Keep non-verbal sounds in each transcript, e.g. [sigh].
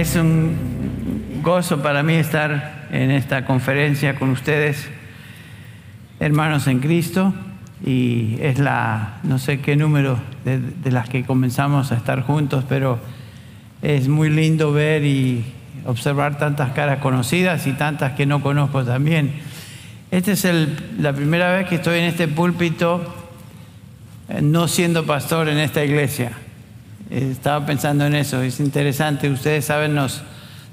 es un gozo para mí estar en esta conferencia con ustedes, hermanos en Cristo, y es la, no sé qué número de, las que comenzamos a estar juntos, pero es muy lindo ver y observar tantas caras conocidas y tantas que no conozco también. Esta es el, la primera vez que estoy en este púlpito eh, no siendo pastor en esta iglesia. Estaba pensando en eso, es interesante. Ustedes saben, nos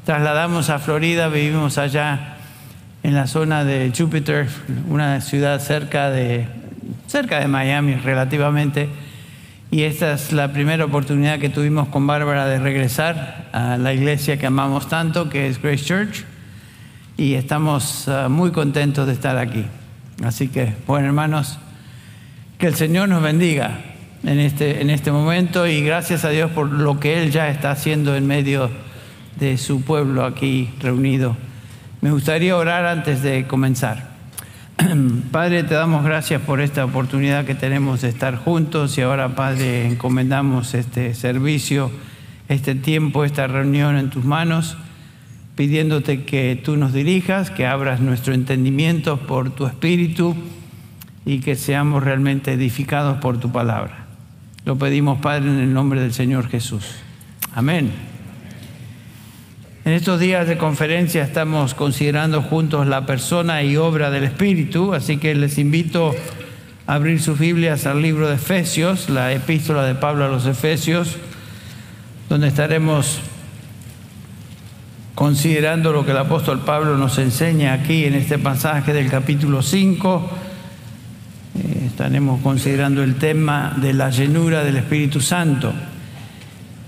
trasladamos a Florida, vivimos allá en la zona de Jupiter, una ciudad cerca de, cerca de Miami relativamente. Y esta es la primera oportunidad que tuvimos con Bárbara de regresar a la iglesia que amamos tanto, que es Grace Church. Y estamos uh, muy contentos de estar aquí. Así que, bueno, hermanos, que el Señor nos bendiga en este, en este momento y gracias a Dios por lo que Él ya está haciendo en medio de su pueblo aquí reunido. Me gustaría orar antes de comenzar. [clears throat] Padre, te damos gracias por esta oportunidad que tenemos de estar juntos y ahora, Padre, encomendamos este servicio, este tiempo, esta reunión en tus manos, pidiéndote que tú nos dirijas, que abras nuestro entendimiento por tu espíritu y que seamos realmente edificados por tu palabra. Lo pedimos, Padre, en el nombre del Señor Jesús. Amén. En estos días de conferencia estamos considerando juntos la persona y obra del Espíritu, así que les invito a abrir sus Biblias al libro de Efesios, la epístola de Pablo a los Efesios, donde estaremos considerando lo que el apóstol Pablo nos enseña aquí en este pasaje del capítulo 5 estaremos considerando el tema de la llenura del Espíritu Santo.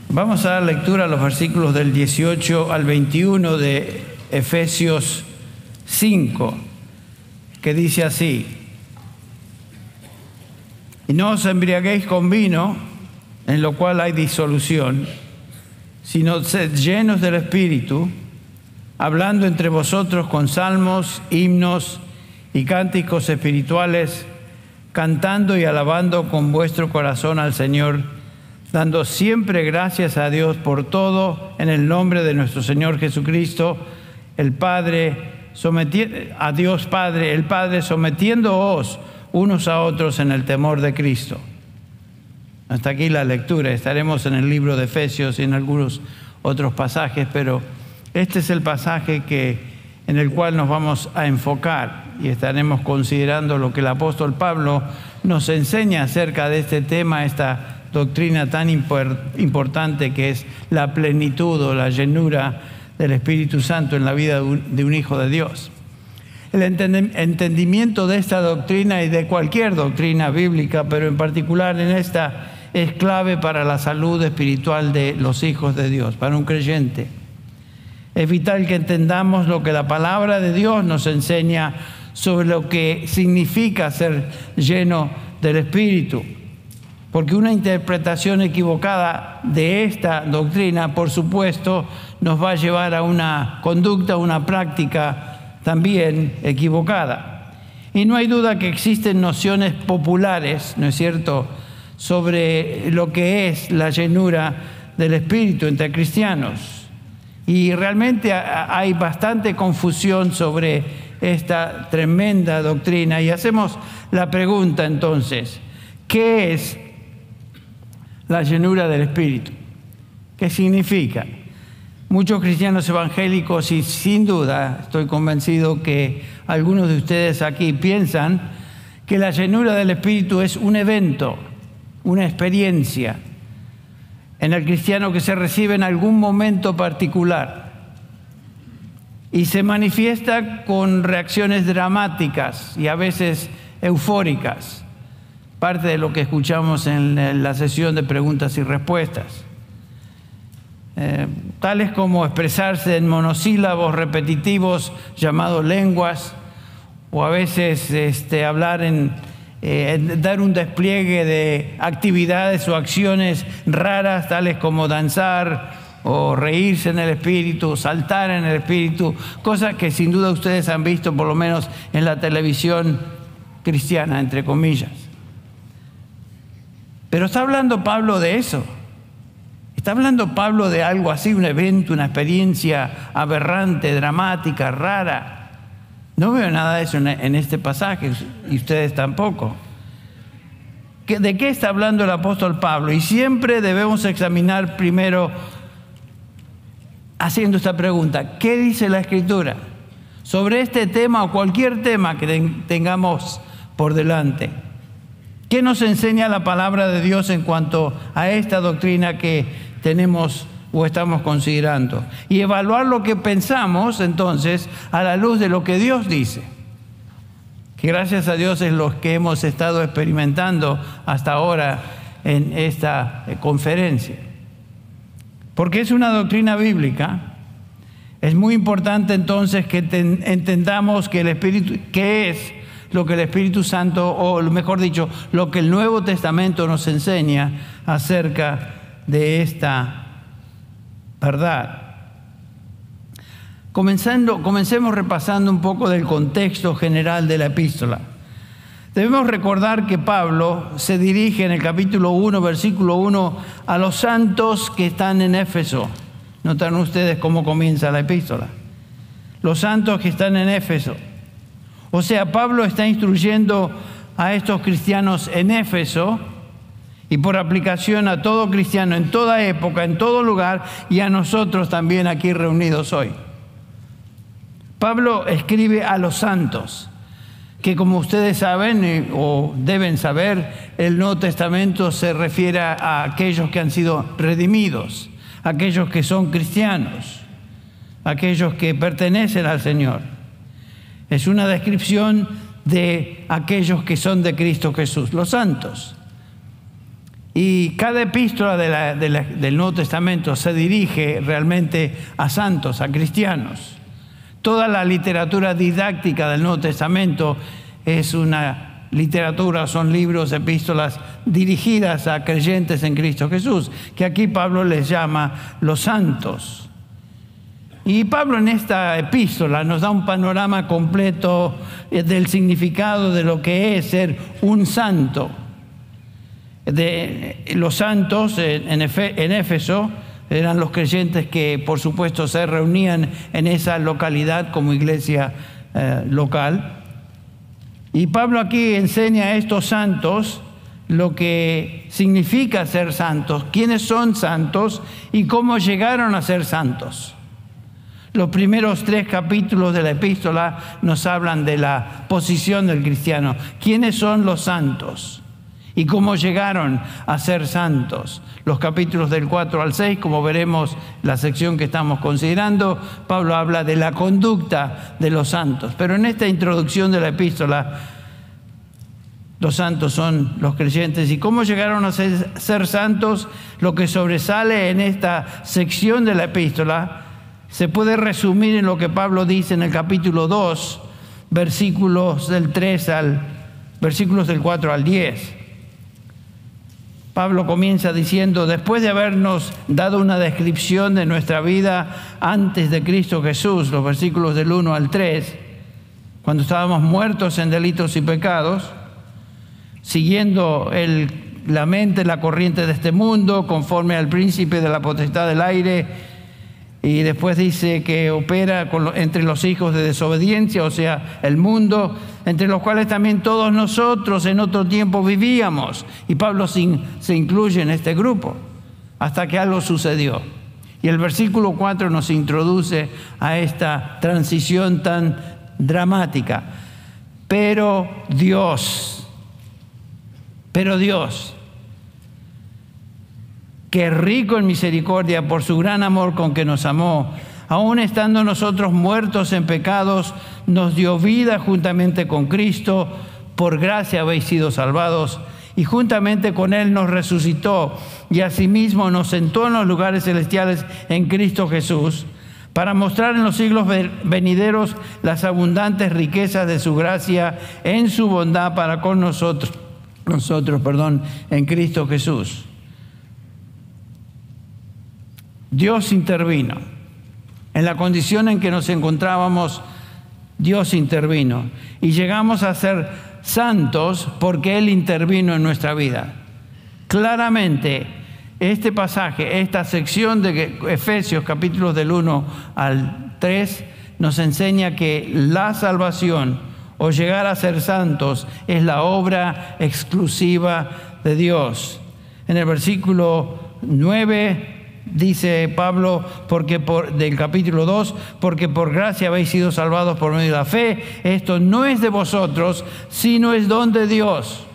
Vamos a dar lectura a los versículos del 18 al 21 de Efesios 5, que dice así, y no os embriaguéis con vino, en lo cual hay disolución, sino sed llenos del Espíritu, hablando entre vosotros con salmos, himnos y cánticos espirituales, cantando y alabando con vuestro corazón al Señor, dando siempre gracias a Dios por todo en el nombre de nuestro Señor Jesucristo, el Padre, a Dios Padre, el Padre, sometiéndoos unos a otros en el temor de Cristo. Hasta aquí la lectura. Estaremos en el libro de Efesios y en algunos otros pasajes, pero este es el pasaje que, en el cual nos vamos a enfocar y estaremos considerando lo que el apóstol Pablo nos enseña acerca de este tema, esta doctrina tan importante que es la plenitud o la llenura del Espíritu Santo en la vida de un hijo de Dios. El entendimiento de esta doctrina y de cualquier doctrina bíblica, pero en particular en esta, es clave para la salud espiritual de los hijos de Dios, para un creyente. Es vital que entendamos lo que la palabra de Dios nos enseña sobre lo que significa ser lleno del Espíritu. Porque una interpretación equivocada de esta doctrina, por supuesto, nos va a llevar a una conducta, una práctica también equivocada. Y no hay duda que existen nociones populares, ¿no es cierto?, sobre lo que es la llenura del Espíritu entre cristianos. Y realmente hay bastante confusión sobre esta tremenda doctrina y hacemos la pregunta entonces, ¿qué es la llenura del Espíritu? ¿Qué significa? Muchos cristianos evangélicos y sin duda estoy convencido que algunos de ustedes aquí piensan que la llenura del Espíritu es un evento, una experiencia en el cristiano que se recibe en algún momento particular y se manifiesta con reacciones dramáticas y a veces eufóricas, parte de lo que escuchamos en la sesión de preguntas y respuestas, eh, tales como expresarse en monosílabos repetitivos llamados lenguas, o a veces este, hablar en, eh, dar un despliegue de actividades o acciones raras, tales como danzar, o reírse en el espíritu, saltar en el espíritu, cosas que sin duda ustedes han visto por lo menos en la televisión cristiana, entre comillas. Pero está hablando Pablo de eso. ¿Está hablando Pablo de algo así, un evento, una experiencia aberrante, dramática, rara? No veo nada de eso en este pasaje y ustedes tampoco. ¿De qué está hablando el apóstol Pablo? Y siempre debemos examinar primero haciendo esta pregunta, ¿qué dice la escritura sobre este tema o cualquier tema que tengamos por delante? ¿Qué nos enseña la palabra de Dios en cuanto a esta doctrina que tenemos o estamos considerando? Y evaluar lo que pensamos entonces a la luz de lo que Dios dice que gracias a Dios es lo que hemos estado experimentando hasta ahora en esta eh, conferencia. Porque es una doctrina bíblica, es muy importante entonces que entendamos que es lo que el Espíritu Santo, o mejor dicho, lo que el Nuevo Testamento nos enseña acerca de esta verdad. Comenzando, comencemos repasando un poco del contexto general de la epístola. Debemos recordar que Pablo se dirige en el capítulo 1, versículo 1, a los santos que están en Éfeso. Notan ustedes cómo comienza la epístola. Los santos que están en Éfeso. O sea, Pablo está instruyendo a estos cristianos en Éfeso y por aplicación a todo cristiano en toda época, en todo lugar y a nosotros también aquí reunidos hoy. Pablo escribe a los santos, que como ustedes saben eh, o deben saber, el Nuevo Testamento se refiere a aquellos que han sido redimidos, aquellos que son cristianos, aquellos que pertenecen al Señor. Es una descripción de aquellos que son de Cristo Jesús, los santos. Y cada epístola del Nuevo Testamento se dirige realmente a santos, a cristianos. Toda la literatura didáctica del Nuevo Testamento es una literatura, son libros, epístolas dirigidas a creyentes en Cristo Jesús, que aquí Pablo les llama los santos. Y Pablo en esta epístola nos da un panorama completo del significado de lo que es ser un santo. De los santos en Éfeso eran los creyentes que por supuesto se reunían en esa localidad como iglesia eh, local. Y Pablo aquí enseña a estos santos lo que significa ser santos, quiénes son santos y cómo llegaron a ser santos. Los primeros tres capítulos de la epístola nos hablan de la posición del cristiano, quiénes son los santos y cómo llegaron a ser santos. Los capítulos del 4 al 6, como veremos la sección que estamos considerando, Pablo habla de la conducta de los santos. Pero en esta introducción de la epístola, los santos son los creyentes. ¿Y cómo llegaron a ser, santos? Lo que sobresale en esta sección de la epístola se puede resumir en lo que Pablo dice en el capítulo 2, versículos del 3 al versículos del 4 al 10. Pablo comienza diciendo, después de habernos dado una descripción de nuestra vida antes de Cristo Jesús, los versículos del 1 al 3, cuando estábamos muertos en delitos y pecados, siguiendo el, la mente, la corriente de este mundo, conforme al príncipe de la potestad del aire, y después dice que opera entre los hijos de desobediencia, o sea, el mundo, entre los cuales también todos nosotros en otro tiempo vivíamos. Y Pablo se, incluye en este grupo, hasta que algo sucedió. Y el versículo 4 nos introduce a esta transición tan dramática. Pero Dios, pero Dios, que rico en misericordia por su gran amor con que nos amó, aun estando nosotros muertos en pecados, nos dio vida juntamente con Cristo, por gracia habéis sido salvados, y juntamente con Él nos resucitó, y asimismo nos sentó en los lugares celestiales en Cristo Jesús, para mostrar en los siglos venideros las abundantes riquezas de su gracia en su bondad para con nosotros, nosotros, perdón, en Cristo Jesús. Dios intervino. En la condición en que nos encontrábamos, Dios intervino. Y llegamos a ser santos porque Él intervino en nuestra vida. Claramente, Este pasaje, esta sección de Efesios capítulos del 1 al 3 nos enseña que la salvación o llegar a ser santos es la obra exclusiva de Dios. En el versículo 9 dice Pablo, porque por, del capítulo 2, porque por gracia habéis sido salvados por medio de la fe. Esto no es de vosotros, sino es don de Dios.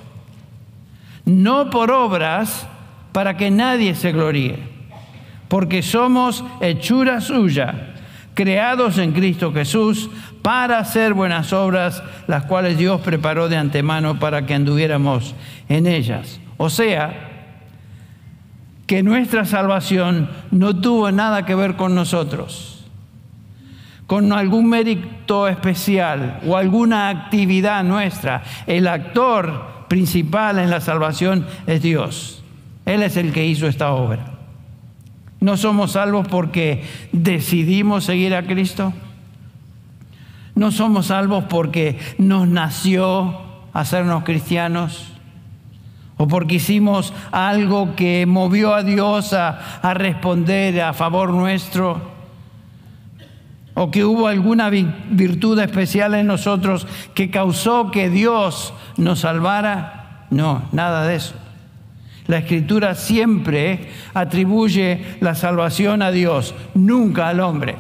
No por obras para que nadie se gloríe, porque somos hechura suya creados en Cristo Jesús para hacer buenas obras, las cuales Dios preparó de antemano para que anduviéramos en ellas. O sea, que nuestra salvación no tuvo nada que ver con nosotros, con algún mérito especial o alguna actividad nuestra. El actor principal en la salvación es Dios. Él es el que hizo esta obra. No somos salvos porque decidimos seguir a Cristo. No somos salvos porque nos nació hacernos cristianos o porque hicimos algo que movió a Dios a, a, responder a favor nuestro, o que hubo alguna virtud especial en nosotros que causó que Dios nos salvara. No, nada de eso. La escritura siempre atribuye la salvación a Dios, nunca al hombre.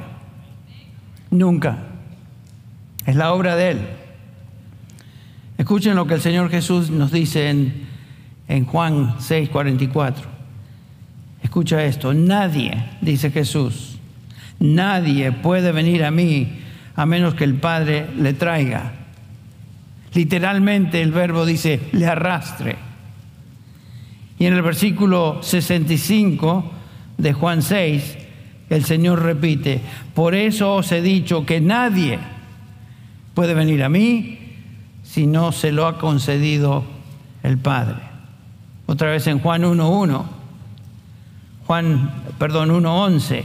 Nunca. Es la obra de Él. Escuchen lo que el Señor Jesús nos dice en, en Juan 6, 44. Escucha esto, nadie, dice Jesús, nadie puede venir a mí a menos que el Padre le traiga. Literalmente el verbo dice, le arrastre. Y en el versículo 65 de Juan 6, el Señor repite, por eso os he dicho que nadie puede venir a mí si no se lo ha concedido el Padre. Otra vez en Juan 1.1, Juan, perdón, 1.11,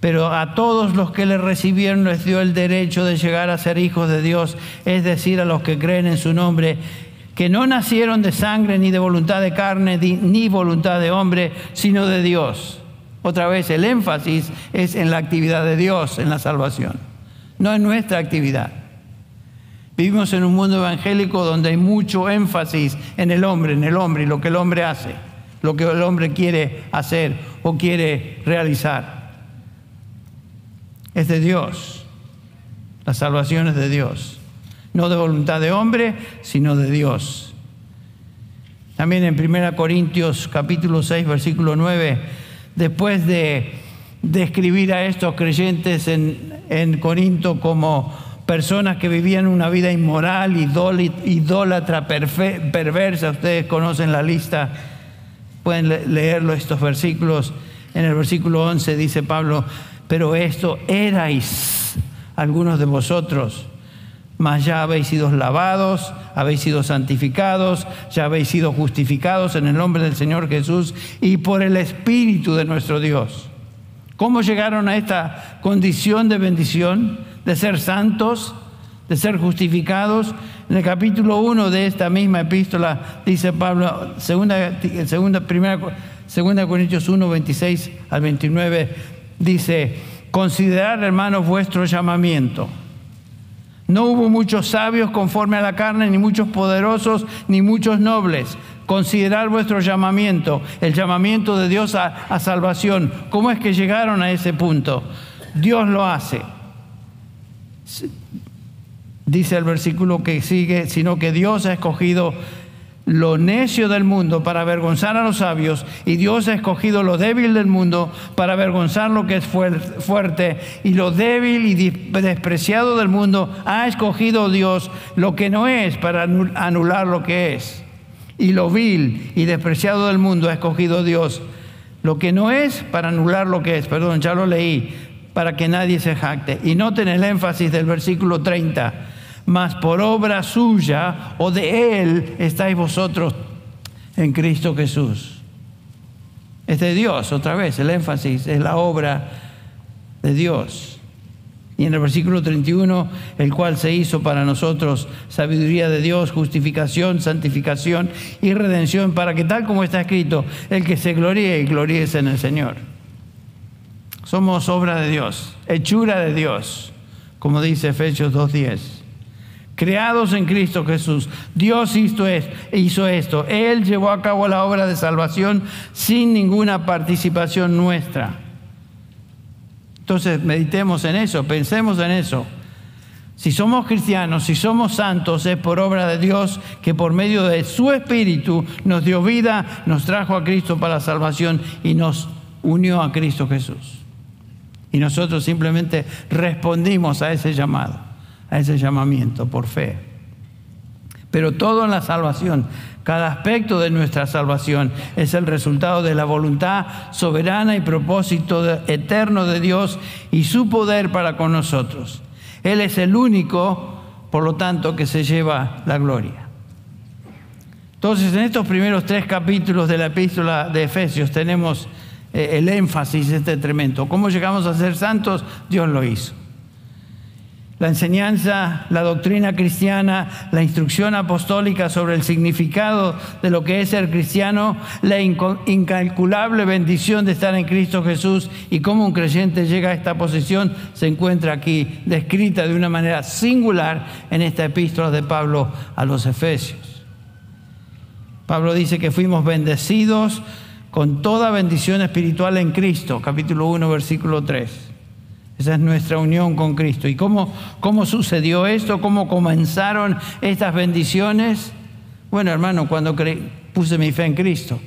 pero a todos los que le recibieron les dio el derecho de llegar a ser hijos de Dios, es decir, a los que creen en su nombre que no nacieron de sangre ni de voluntad de carne ni voluntad de hombre, sino de Dios. Otra vez, el énfasis es en la actividad de Dios, en la salvación, no en nuestra actividad. Vivimos en un mundo evangélico donde hay mucho énfasis en el hombre, en el hombre y lo que el hombre hace, lo que el hombre quiere hacer o quiere realizar. Es de Dios. La salvación es de Dios no de voluntad de hombre, sino de Dios. También en 1 Corintios capítulo 6, versículo 9, después de describir a estos creyentes en, en Corinto como personas que vivían una vida inmoral, idólatra, perversa, ustedes conocen la lista, pueden leerlo estos versículos. En el versículo 11 dice Pablo, pero esto erais algunos de vosotros mas ya habéis sido lavados, habéis sido santificados, ya habéis sido justificados en el nombre del Señor Jesús y por el Espíritu de nuestro Dios. ¿Cómo llegaron a esta condición de bendición, de ser santos, de ser justificados? En el capítulo 1 de esta misma epístola dice Pablo, segunda, segunda, primera, segunda Corintios 1, 26 al 29, dice, considerad hermanos vuestro llamamiento no hubo muchos sabios conforme a la carne, ni muchos poderosos, ni muchos nobles. Considerar vuestro llamamiento, el llamamiento de Dios a, salvación. ¿Cómo es que llegaron a ese punto? Dios lo hace. Dice el versículo que sigue, sino que Dios ha escogido lo necio del mundo para avergonzar a los sabios, y Dios ha escogido lo débil del mundo para avergonzar lo que es fuerte, y lo débil y despreciado del mundo ha escogido Dios lo que no es para anular lo que es. Y lo vil y despreciado del mundo ha escogido Dios lo que no es para anular lo que es. Perdón, ya lo leí, para que nadie se jacte. Y noten el énfasis del versículo 30 mas por obra suya o de Él estáis vosotros en Cristo Jesús. Es de Dios, otra vez, el énfasis es la obra de Dios. Y en el versículo 31, el cual se hizo para nosotros sabiduría de Dios, justificación, santificación y redención, para que tal como está escrito, el que se gloríe y gloríese en el Señor. Somos obra de Dios, hechura de Dios, como dice Efesios 2.10. Creados en Cristo Jesús. Dios hizo esto. Él llevó a cabo la obra de salvación sin ninguna participación nuestra. Entonces meditemos en eso, pensemos en eso. Si somos cristianos, si somos santos, es por obra de Dios que por medio de su Espíritu nos dio vida, nos trajo a Cristo para la salvación y nos unió a Cristo Jesús. Y nosotros simplemente respondimos a ese llamado, a ese llamamiento por fe. Pero todo en la salvación cada aspecto de nuestra salvación es el resultado de la voluntad soberana y propósito eterno de Dios y su poder para con nosotros. Él es el único, por lo tanto, que se lleva la gloria. Entonces, en estos primeros tres capítulos de la epístola de Efesios tenemos el énfasis este tremendo. ¿Cómo llegamos a ser santos? Dios lo hizo. La enseñanza, la doctrina cristiana, la instrucción apostólica sobre el significado de lo que es ser cristiano, la incalculable bendición de estar en Cristo Jesús y cómo un creyente llega a esta posición se encuentra aquí descrita de una manera singular en esta epístola de Pablo a los Efesios. Pablo dice que fuimos bendecidos con toda bendición espiritual en Cristo, capítulo 1, versículo 3. Esa es nuestra unión con Cristo. ¿Y cómo, cómo sucedió esto? ¿Cómo comenzaron estas bendiciones? Bueno, hermano, cuando puse mi fe en Cristo.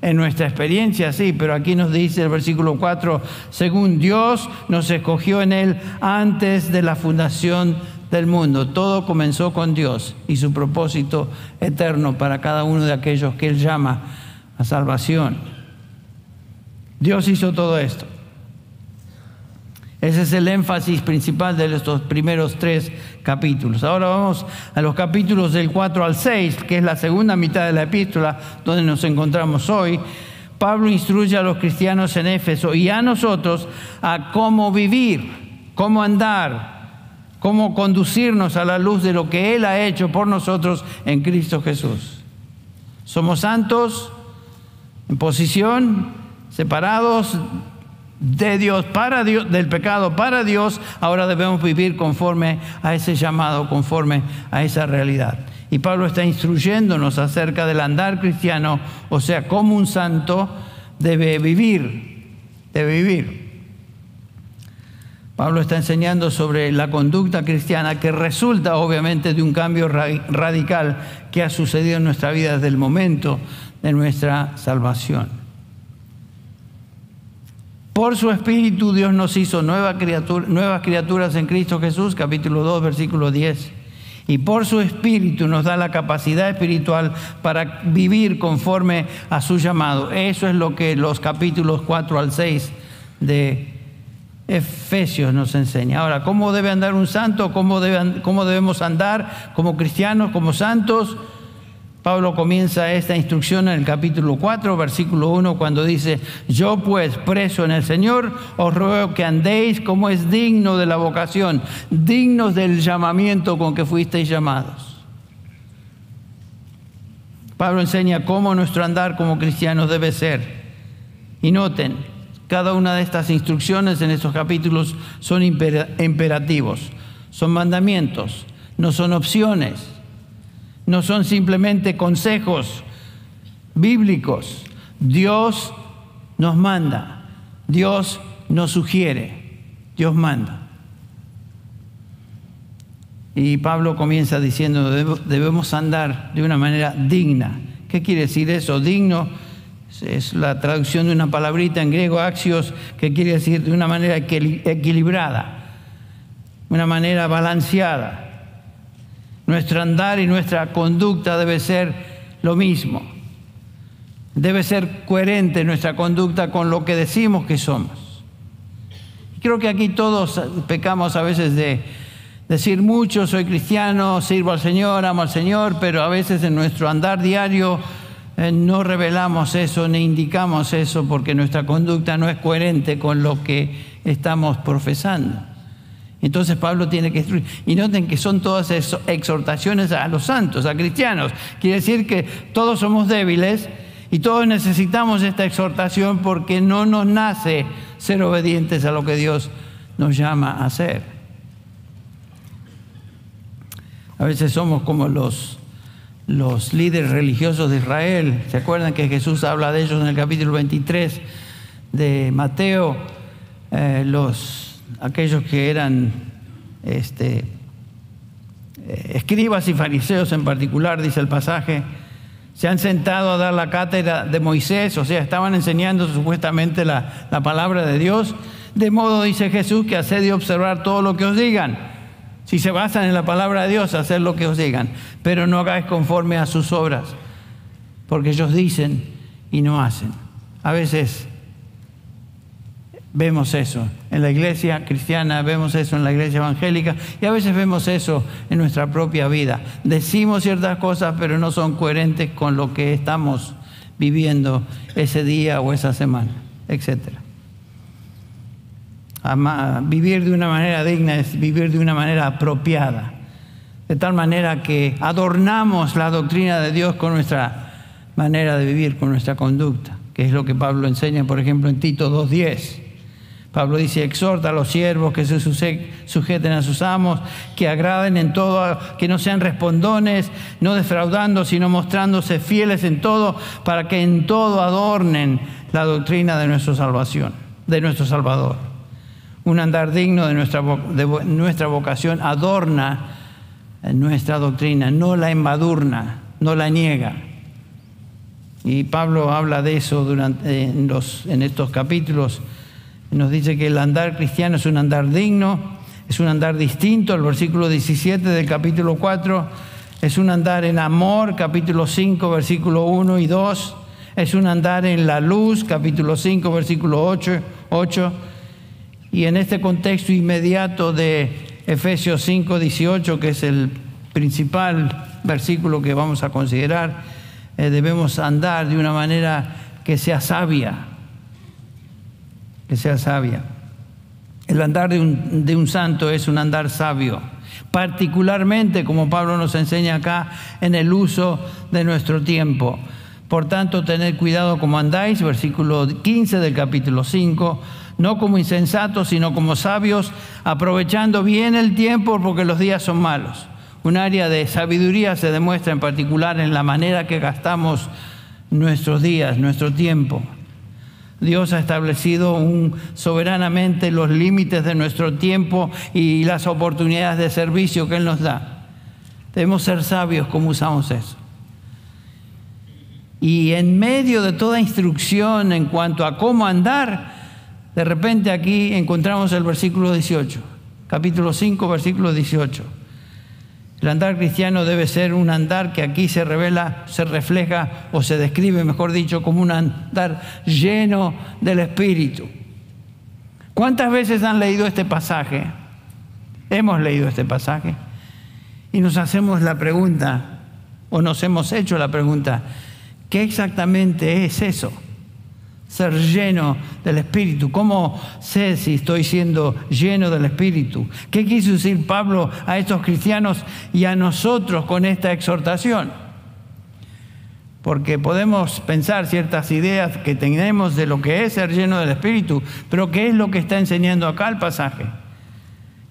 En nuestra experiencia, sí, pero aquí nos dice el versículo 4, según Dios nos escogió en Él antes de la fundación del mundo. Todo comenzó con Dios y su propósito eterno para cada uno de aquellos que Él llama a salvación. Dios hizo todo esto. Ese es el énfasis principal de estos primeros tres capítulos. Ahora vamos a los capítulos del 4 al 6, que es la segunda mitad de la epístola donde nos encontramos hoy. Pablo instruye a los cristianos en Éfeso y a nosotros a cómo vivir, cómo andar, cómo conducirnos a la luz de lo que Él ha hecho por nosotros en Cristo Jesús. Somos santos en posición, separados de Dios para Dios, del pecado para Dios, ahora debemos vivir conforme a ese llamado, conforme a esa realidad. Y Pablo está instruyéndonos acerca del andar cristiano, o sea, cómo un santo debe vivir, debe vivir. Pablo está enseñando sobre la conducta cristiana que resulta obviamente de un cambio radical que ha sucedido en nuestra vida desde el momento de nuestra salvación. Por su Espíritu Dios nos hizo nuevas criaturas en Cristo Jesús, capítulo 2, versículo 10. Y por su Espíritu nos da la capacidad espiritual para vivir conforme a su llamado. Eso es lo que los capítulos 4 al 6 de Efesios nos enseña. Ahora, ¿cómo debe andar un santo? ¿Cómo, cómo debemos andar como cristianos, como santos? Pablo comienza esta instrucción en el capítulo 4, versículo 1, cuando dice, yo pues preso en el Señor, os ruego que andéis como es digno de la vocación, dignos del llamamiento con que fuisteis llamados. Pablo enseña cómo nuestro andar como cristianos debe ser. Y noten, cada una de estas instrucciones en estos capítulos son imperativos, son mandamientos, no son opciones no son simplemente consejos bíblicos. Dios nos manda, Dios nos sugiere, Dios manda. Y Pablo comienza diciendo, debemos andar de una manera digna. ¿Qué quiere decir eso? Digno es la traducción de una palabrita en griego, axios, que quiere decir de una manera equilibrada, una manera balanceada. Nuestro andar y nuestra conducta debe ser lo mismo. Debe ser coherente nuestra conducta con lo que decimos que somos. Creo que aquí todos pecamos a veces de decir mucho, soy cristiano, sirvo al Señor, amo al Señor, pero a veces en nuestro andar diario eh, no revelamos eso ni indicamos eso porque nuestra conducta no es coherente con lo que estamos profesando. Entonces Pablo tiene que instruir. Y noten que son todas exhortaciones a los santos, a cristianos. Quiere decir que todos somos débiles y todos necesitamos esta exhortación porque no nos nace ser obedientes a lo que Dios nos llama a hacer. A veces somos como los, los líderes religiosos de Israel. ¿Se acuerdan que Jesús habla de ellos en el capítulo 23 de Mateo? Eh, los aquellos que eran este, eh, escribas y fariseos en particular, dice el pasaje, se han sentado a dar la cátedra de Moisés, o sea, estaban enseñando supuestamente la, la palabra de Dios, de modo, dice Jesús, que hace de observar todo lo que os digan. Si se basan en la palabra de Dios, hacer lo que os digan, pero no hagáis conforme a sus obras, porque ellos dicen y no hacen. A veces Vemos eso en la iglesia cristiana, vemos eso en la iglesia evangélica y a veces vemos eso en nuestra propia vida. Decimos ciertas cosas pero no son coherentes con lo que estamos viviendo ese día o esa semana, etc. Vivir de una manera digna es vivir de una manera apropiada, de tal manera que adornamos la doctrina de Dios con nuestra manera de vivir, con nuestra conducta, que es lo que Pablo enseña, por ejemplo, en Tito 2.10 Pablo dice, exhorta a los siervos que se sujeten a sus amos, que agraden en todo, que no sean respondones, no defraudando, sino mostrándose fieles en todo, para que en todo adornen la doctrina de nuestra salvación, de nuestro Salvador. Un andar digno de nuestra, vocación adorna nuestra doctrina, no la embadurna, no la niega. Y Pablo habla de eso en estos capítulos nos dice que el andar cristiano es un andar digno, es un andar distinto. El versículo 17 del capítulo 4 es un andar en amor, capítulo 5, versículo 1 y 2. Es un andar en la luz, capítulo 5, versículo 8, 8. Y en este contexto inmediato de Efesios 5, 18, que es el principal versículo que vamos a considerar, eh, debemos andar de una manera que sea sabia, que sea sabia. El andar de un, de un santo es un andar sabio, particularmente como Pablo nos enseña acá en el uso de nuestro tiempo. Por tanto, tened cuidado como andáis, versículo 15 del capítulo 5, no como insensatos, sino como sabios, aprovechando bien el tiempo porque los días son malos. Un área de sabiduría se demuestra en particular en la manera que gastamos nuestros días, nuestro tiempo. Dios ha establecido soberanamente los límites de nuestro tiempo y las oportunidades de servicio que Él nos da. Debemos ser sabios como usamos eso. Y en medio de toda instrucción en cuanto a cómo andar, de repente aquí encontramos el versículo 18, capítulo 5, versículo 18. El andar cristiano debe ser un andar que aquí se revela, se refleja o se describe, mejor dicho, como un andar lleno del Espíritu. ¿Cuántas veces han leído este pasaje? Hemos leído este pasaje y nos hacemos la pregunta, o nos hemos hecho la pregunta, ¿qué exactamente es eso? Ser lleno del Espíritu. ¿Cómo sé si estoy siendo lleno del Espíritu? ¿Qué quiso decir Pablo a estos cristianos y a nosotros con esta exhortación? Porque podemos pensar ciertas ideas que tenemos de lo que es ser lleno del Espíritu, pero ¿qué es lo que está enseñando acá el pasaje?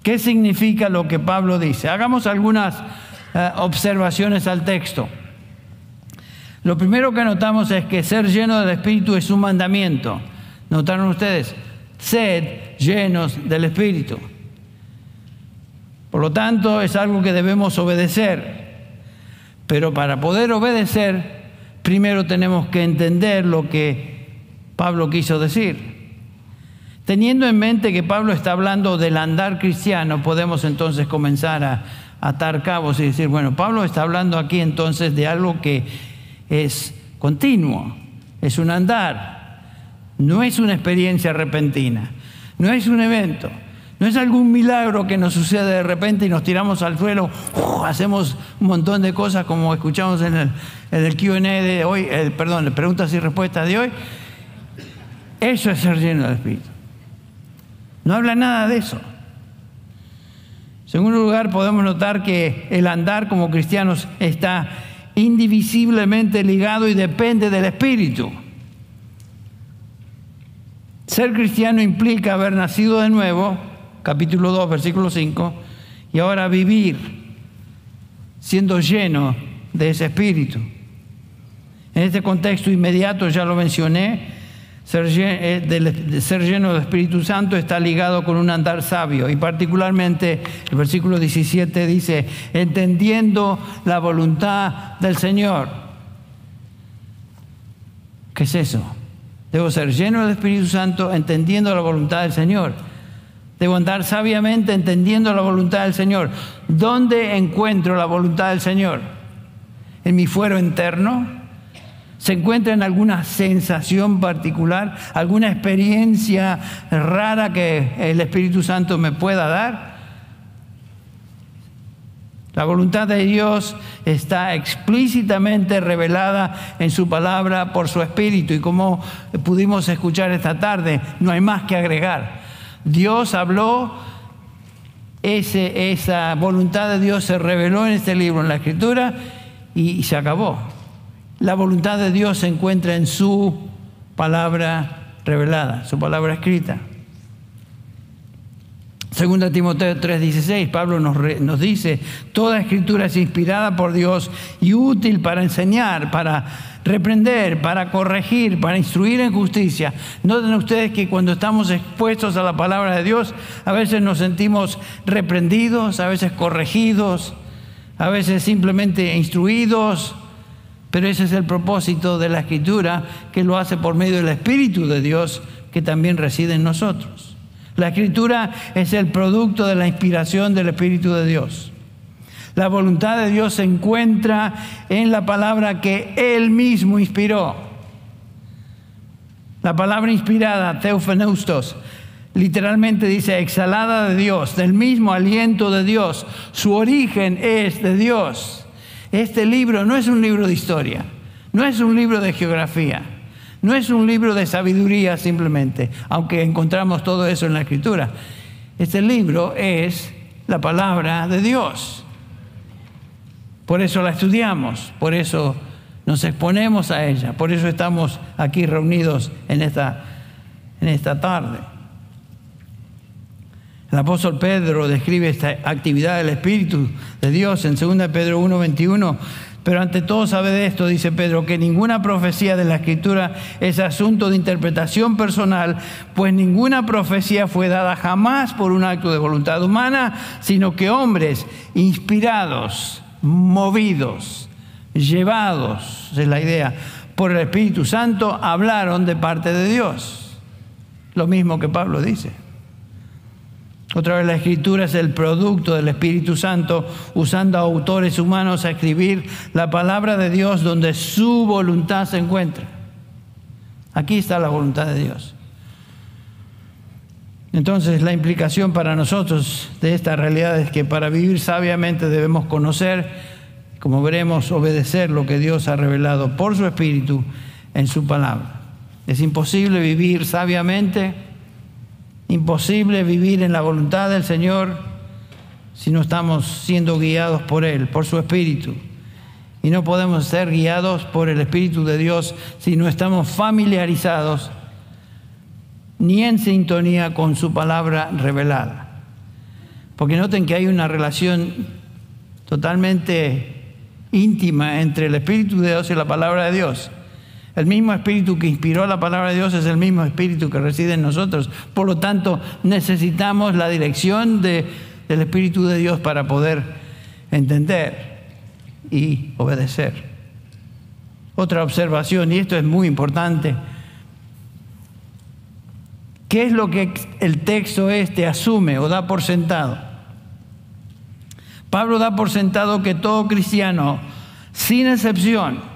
¿Qué significa lo que Pablo dice? Hagamos algunas eh, observaciones al texto. Lo primero que notamos es que ser lleno del Espíritu es un mandamiento. ¿Notaron ustedes? Sed llenos del Espíritu. Por lo tanto, es algo que debemos obedecer. Pero para poder obedecer, primero tenemos que entender lo que Pablo quiso decir. Teniendo en mente que Pablo está hablando del andar cristiano, podemos entonces comenzar a atar cabos y decir, bueno, Pablo está hablando aquí entonces de algo que es continuo, es un andar, no es una experiencia repentina, no es un evento, no es algún milagro que nos sucede de repente y nos tiramos al suelo, hacemos un montón de cosas como escuchamos en el, el QA de hoy, el, perdón, preguntas y respuestas de hoy. Eso es ser lleno del Espíritu. No habla nada de eso. En segundo lugar, podemos notar que el andar como cristianos está indivisiblemente ligado y depende del Espíritu. Ser cristiano implica haber nacido de nuevo, capítulo 2, versículo 5, y ahora vivir siendo lleno de ese Espíritu. En este contexto inmediato, ya lo mencioné, ser, eh, ser lleno del Espíritu Santo está ligado con un andar sabio y particularmente el versículo 17 dice, entendiendo la voluntad del Señor. ¿Qué es eso? Debo ser lleno del Espíritu Santo entendiendo la voluntad del Señor. Debo andar sabiamente entendiendo la voluntad del Señor. ¿Dónde encuentro la voluntad del Señor? ¿En mi fuero interno? ¿Se encuentra en alguna sensación particular? ¿Alguna experiencia rara que el Espíritu Santo me pueda dar? La voluntad de Dios está explícitamente revelada en su palabra por su Espíritu y como pudimos escuchar esta tarde, no hay más que agregar. Dios habló, ese, esa voluntad de Dios se reveló en este libro, en la Escritura, y se acabó. La voluntad de Dios se encuentra en su palabra revelada, su palabra escrita. Segunda Timoteo 3:16, Pablo nos, nos, dice, toda escritura es inspirada por Dios y útil para enseñar, para reprender, para corregir, para instruir en justicia. Noten ustedes que cuando estamos expuestos a la palabra de Dios, a veces nos sentimos reprendidos, a veces corregidos, a veces simplemente instruidos, pero ese es el propósito de la escritura que lo hace por medio del Espíritu de Dios que también reside en nosotros. La escritura es el producto de la inspiración del Espíritu de Dios. La voluntad de Dios se encuentra en la palabra que Él mismo inspiró. La palabra inspirada, teufeneustos, literalmente dice exhalada de Dios, del mismo aliento de Dios. Su origen es de Dios. Este libro no es un libro de historia, no es un libro de geografía, no es un libro de sabiduría simplemente, aunque encontramos todo eso en la escritura. Este libro es la palabra de Dios. Por eso la estudiamos, por eso nos exponemos a ella, por eso estamos aquí reunidos en esta, en esta tarde. El apóstol Pedro describe esta actividad del Espíritu de Dios en 2 Pedro 1:21. Pero ante todo sabe de esto, dice Pedro, que ninguna profecía de la Escritura es asunto de interpretación personal, pues ninguna profecía fue dada jamás por un acto de voluntad humana, sino que hombres inspirados, movidos, llevados, es la idea, por el Espíritu Santo, hablaron de parte de Dios. Lo mismo que Pablo dice. Otra vez la escritura es el producto del Espíritu Santo usando a autores humanos a escribir la palabra de Dios donde su voluntad se encuentra. Aquí está la voluntad de Dios. Entonces la implicación para nosotros de esta realidad es que para vivir sabiamente debemos conocer, como veremos, obedecer lo que Dios ha revelado por su Espíritu en su palabra. Es imposible vivir sabiamente Imposible vivir en la voluntad del Señor si no estamos siendo guiados por Él, por su Espíritu. Y no podemos ser guiados por el Espíritu de Dios si no estamos familiarizados ni en sintonía con su palabra revelada. Porque noten que hay una relación totalmente íntima entre el Espíritu de Dios y la palabra de Dios. El mismo espíritu que inspiró la palabra de Dios es el mismo espíritu que reside en nosotros. Por lo tanto, necesitamos la dirección del Espíritu de Dios para poder entender y obedecer. Otra observación, y esto es muy importante. ¿Qué es lo que el texto este asume o da por sentado? Pablo da por sentado que todo cristiano, sin excepción,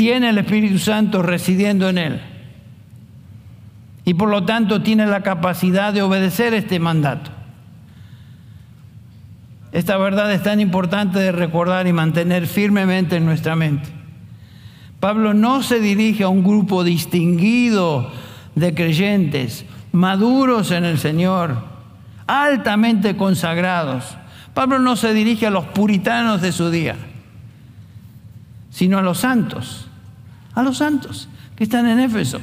tiene el Espíritu Santo residiendo en él. Y por lo tanto tiene la capacidad de obedecer este mandato. Esta verdad es tan importante de recordar y mantener firmemente en nuestra mente. Pablo no se dirige a un grupo distinguido de creyentes, maduros en el Señor, altamente consagrados. Pablo no se dirige a los puritanos de su día, sino a los santos, a los santos que están en Éfeso.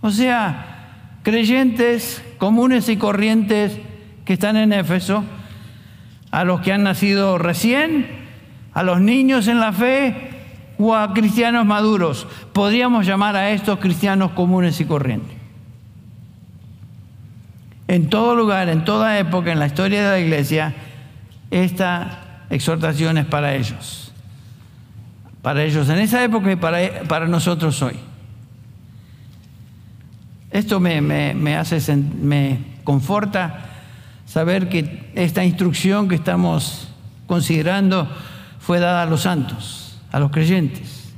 O sea, creyentes comunes y corrientes que están en Éfeso, a los que han nacido recién, a los niños en la fe o a cristianos maduros. Podríamos llamar a estos cristianos comunes y corrientes. En todo lugar, en toda época, en la historia de la iglesia, esta exhortación es para ellos. Para ellos en esa época y para, para nosotros hoy. Esto me, me, hace, me conforta saber que esta instrucción que estamos considerando fue dada a los santos, a los creyentes,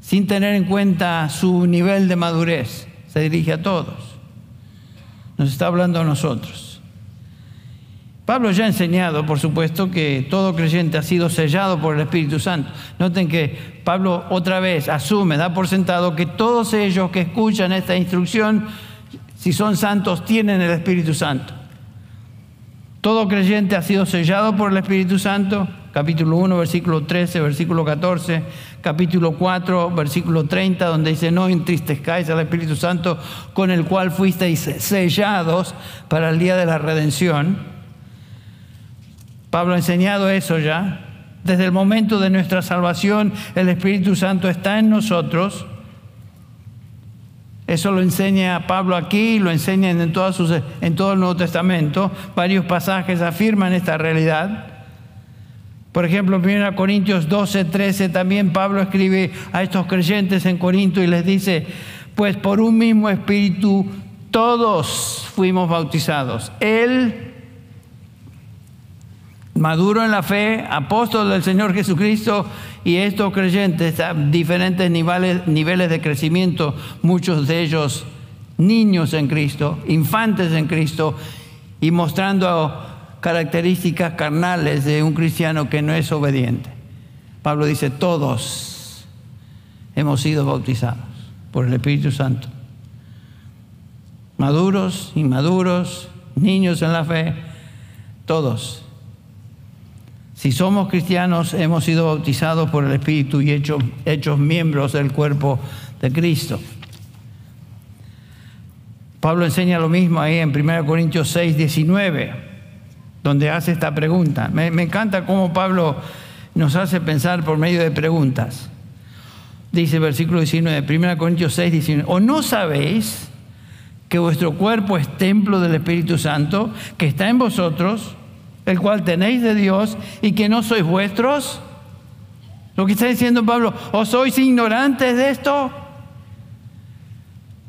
sin tener en cuenta su nivel de madurez. Se dirige a todos nos está hablando a nosotros. Pablo ya ha enseñado, por supuesto, que todo creyente ha sido sellado por el Espíritu Santo. Noten que Pablo otra vez asume, da por sentado que todos ellos que escuchan esta instrucción, si son santos, tienen el Espíritu Santo. Todo creyente ha sido sellado por el Espíritu Santo, capítulo 1, versículo 13, versículo 14, capítulo 4, versículo 30, donde dice, no entristezcáis al Espíritu Santo con el cual fuisteis sellados para el día de la redención. Pablo ha enseñado eso ya. Desde el momento de nuestra salvación, el Espíritu Santo está en nosotros. Eso lo enseña Pablo aquí, lo enseña en, en todo el Nuevo Testamento. Varios pasajes afirman esta realidad. Por ejemplo, en 1 Corintios 12, 13 también Pablo escribe a estos creyentes en Corinto y les dice, pues por un mismo espíritu todos fuimos bautizados. Él maduro en la fe, apóstol del Señor Jesucristo, y estos creyentes a diferentes niveles, niveles de crecimiento, muchos de ellos niños en Cristo, infantes en Cristo, y mostrando características carnales de un cristiano que no es obediente. Pablo dice, todos hemos sido bautizados por el Espíritu Santo. Maduros, inmaduros, niños en la fe, todos si somos cristianos, hemos sido bautizados por el Espíritu y hechos, hechos miembros del cuerpo de Cristo. Pablo enseña lo mismo ahí en 1 Corintios 6, 19, donde hace esta pregunta. Me, encanta cómo Pablo nos hace pensar por medio de preguntas. Dice versículo 19, 1 Corintios 6, 19, ¿o no sabéis que vuestro cuerpo es templo del Espíritu Santo, que está en vosotros? El cual tenéis de Dios y que no sois vuestros? Lo que está diciendo Pablo, ¿o sois ignorantes de esto?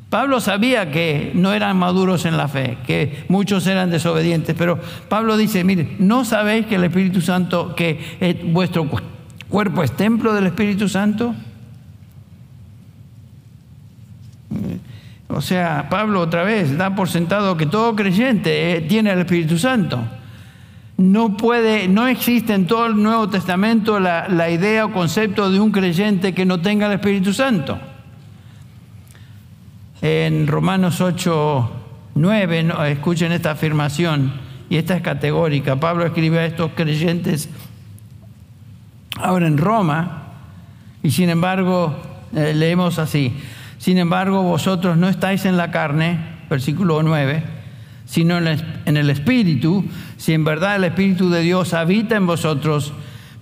Pablo sabía que no eran maduros en la fe, que muchos eran desobedientes, pero Pablo dice, mire, ¿no sabéis que el Espíritu Santo, que vuestro cuerpo es templo del Espíritu Santo? O sea, Pablo otra vez da por sentado que todo creyente eh, tiene el Espíritu Santo no puede, no existe en todo el Nuevo Testamento la, idea o concepto de un creyente que no tenga el Espíritu Santo. En Romanos 8, 9, escuchen esta afirmación, y esta es categórica. Pablo escribe a estos creyentes ahora en Roma, y sin embargo, eh, leemos así, sin embargo vosotros no estáis en la carne, versículo 9, sino en el Espíritu, si en verdad el Espíritu de Dios habita en vosotros,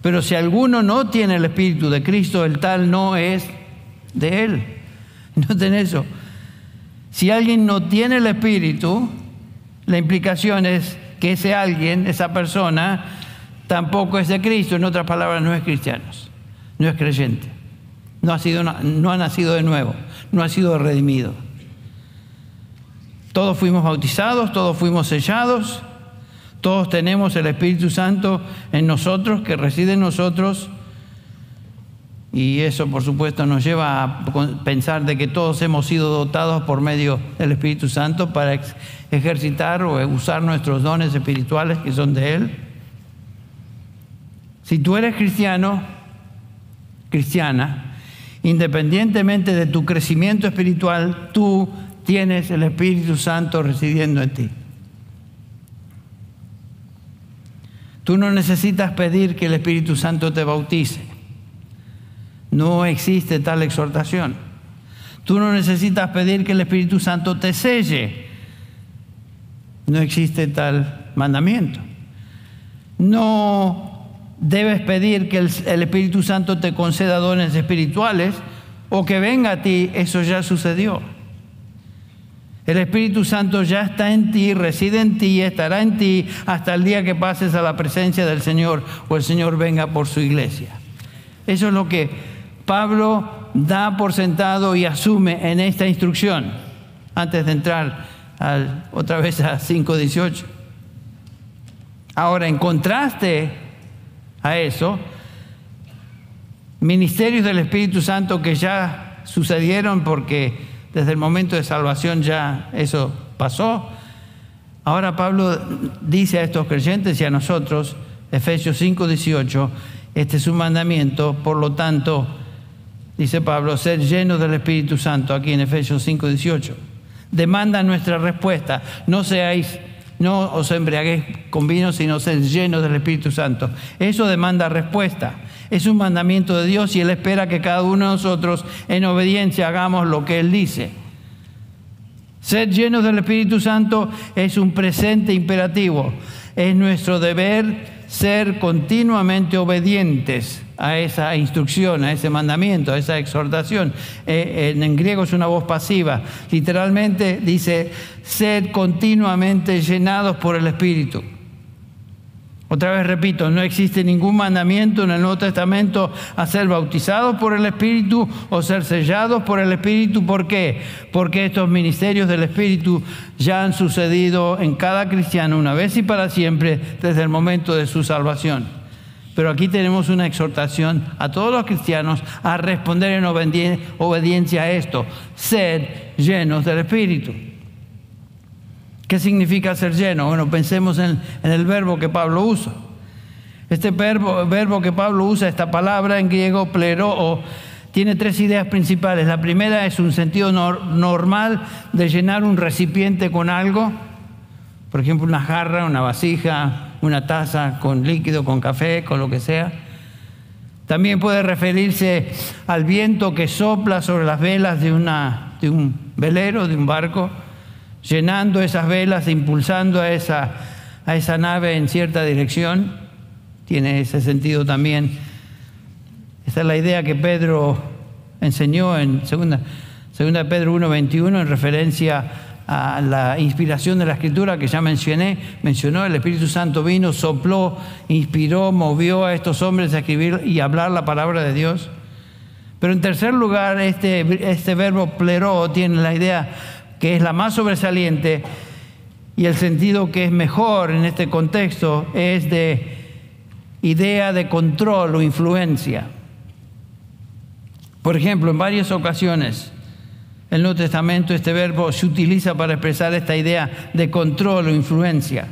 pero si alguno no tiene el Espíritu de Cristo, el tal no es de Él. [laughs] Noten eso. Si alguien no tiene el Espíritu, la implicación es que ese alguien, esa persona, tampoco es de Cristo. En otras palabras, no es cristiano, no es creyente, no ha, sido, no ha nacido de nuevo, no ha sido redimido. Todos fuimos bautizados, todos fuimos sellados, todos tenemos el Espíritu Santo en nosotros, que reside en nosotros. Y eso, por supuesto, nos lleva a pensar de que todos hemos sido dotados por medio del Espíritu Santo para ejercitar o usar nuestros dones espirituales que son de Él. Si tú eres cristiano, cristiana, independientemente de tu crecimiento espiritual, tú tienes el Espíritu Santo residiendo en ti. Tú no necesitas pedir que el Espíritu Santo te bautice. No existe tal exhortación. Tú no necesitas pedir que el Espíritu Santo te selle. No existe tal mandamiento. No debes pedir que el, Espíritu Santo te conceda dones espirituales o que venga a ti. Eso ya sucedió. El Espíritu Santo ya está en ti, reside en ti, estará en ti hasta el día que pases a la presencia del Señor o el Señor venga por su iglesia. Eso es lo que Pablo da por sentado y asume en esta instrucción antes de entrar otra vez a 5.18. Ahora, en contraste a eso, ministerios del Espíritu Santo que ya sucedieron porque desde el momento de salvación ya eso pasó. Ahora Pablo dice a estos creyentes y a nosotros, Efesios 5, 18, este es un mandamiento, por lo tanto, dice Pablo, ser llenos del Espíritu Santo, aquí en Efesios 5, 18. Demanda nuestra respuesta, no seáis, no os embriaguéis con vino, sino ser llenos del Espíritu Santo. Eso demanda respuesta. Es un mandamiento de Dios y Él espera que cada uno de nosotros en obediencia hagamos lo que Él dice. Ser llenos del Espíritu Santo es un presente imperativo. Es nuestro deber ser continuamente obedientes a esa instrucción, a ese mandamiento, a esa exhortación. Eh, en griego es una voz pasiva. Literalmente dice, ser continuamente llenados por el Espíritu. Otra vez repito, no existe ningún mandamiento en el Nuevo Testamento a ser bautizados por el Espíritu o ser sellados por el Espíritu. ¿Por qué? Porque estos ministerios del Espíritu ya han sucedido en cada cristiano una vez y para siempre desde el momento de su salvación. Pero aquí tenemos una exhortación a todos los cristianos a responder en obediencia a esto, sed llenos del Espíritu. ¿Qué significa ser lleno? Bueno, pensemos en, el verbo que Pablo usa. Este verbo, verbo, que Pablo usa, esta palabra en griego, plero, tiene tres ideas principales. La primera es un sentido normal de llenar un recipiente con algo, por ejemplo, una jarra, una vasija, una taza con líquido, con café, con lo que sea. También puede referirse al viento que sopla sobre las velas de, un velero, de un barco llenando esas velas, impulsando a esa, a esa nave en cierta dirección. Tiene ese sentido también. Esa es la idea que Pedro enseñó en 2 segunda, Pedro 1.21 en referencia a la inspiración de la escritura que ya mencioné, mencionó, el Espíritu Santo vino, sopló, inspiró, movió a estos hombres a escribir y hablar la palabra de Dios. Pero en tercer lugar, este, este verbo pleró tiene la idea que es la más sobresaliente y el sentido que es mejor en este contexto es de idea de control o influencia. Por ejemplo, en varias ocasiones en el Nuevo Testamento este verbo se utiliza para expresar esta idea de control o influencia.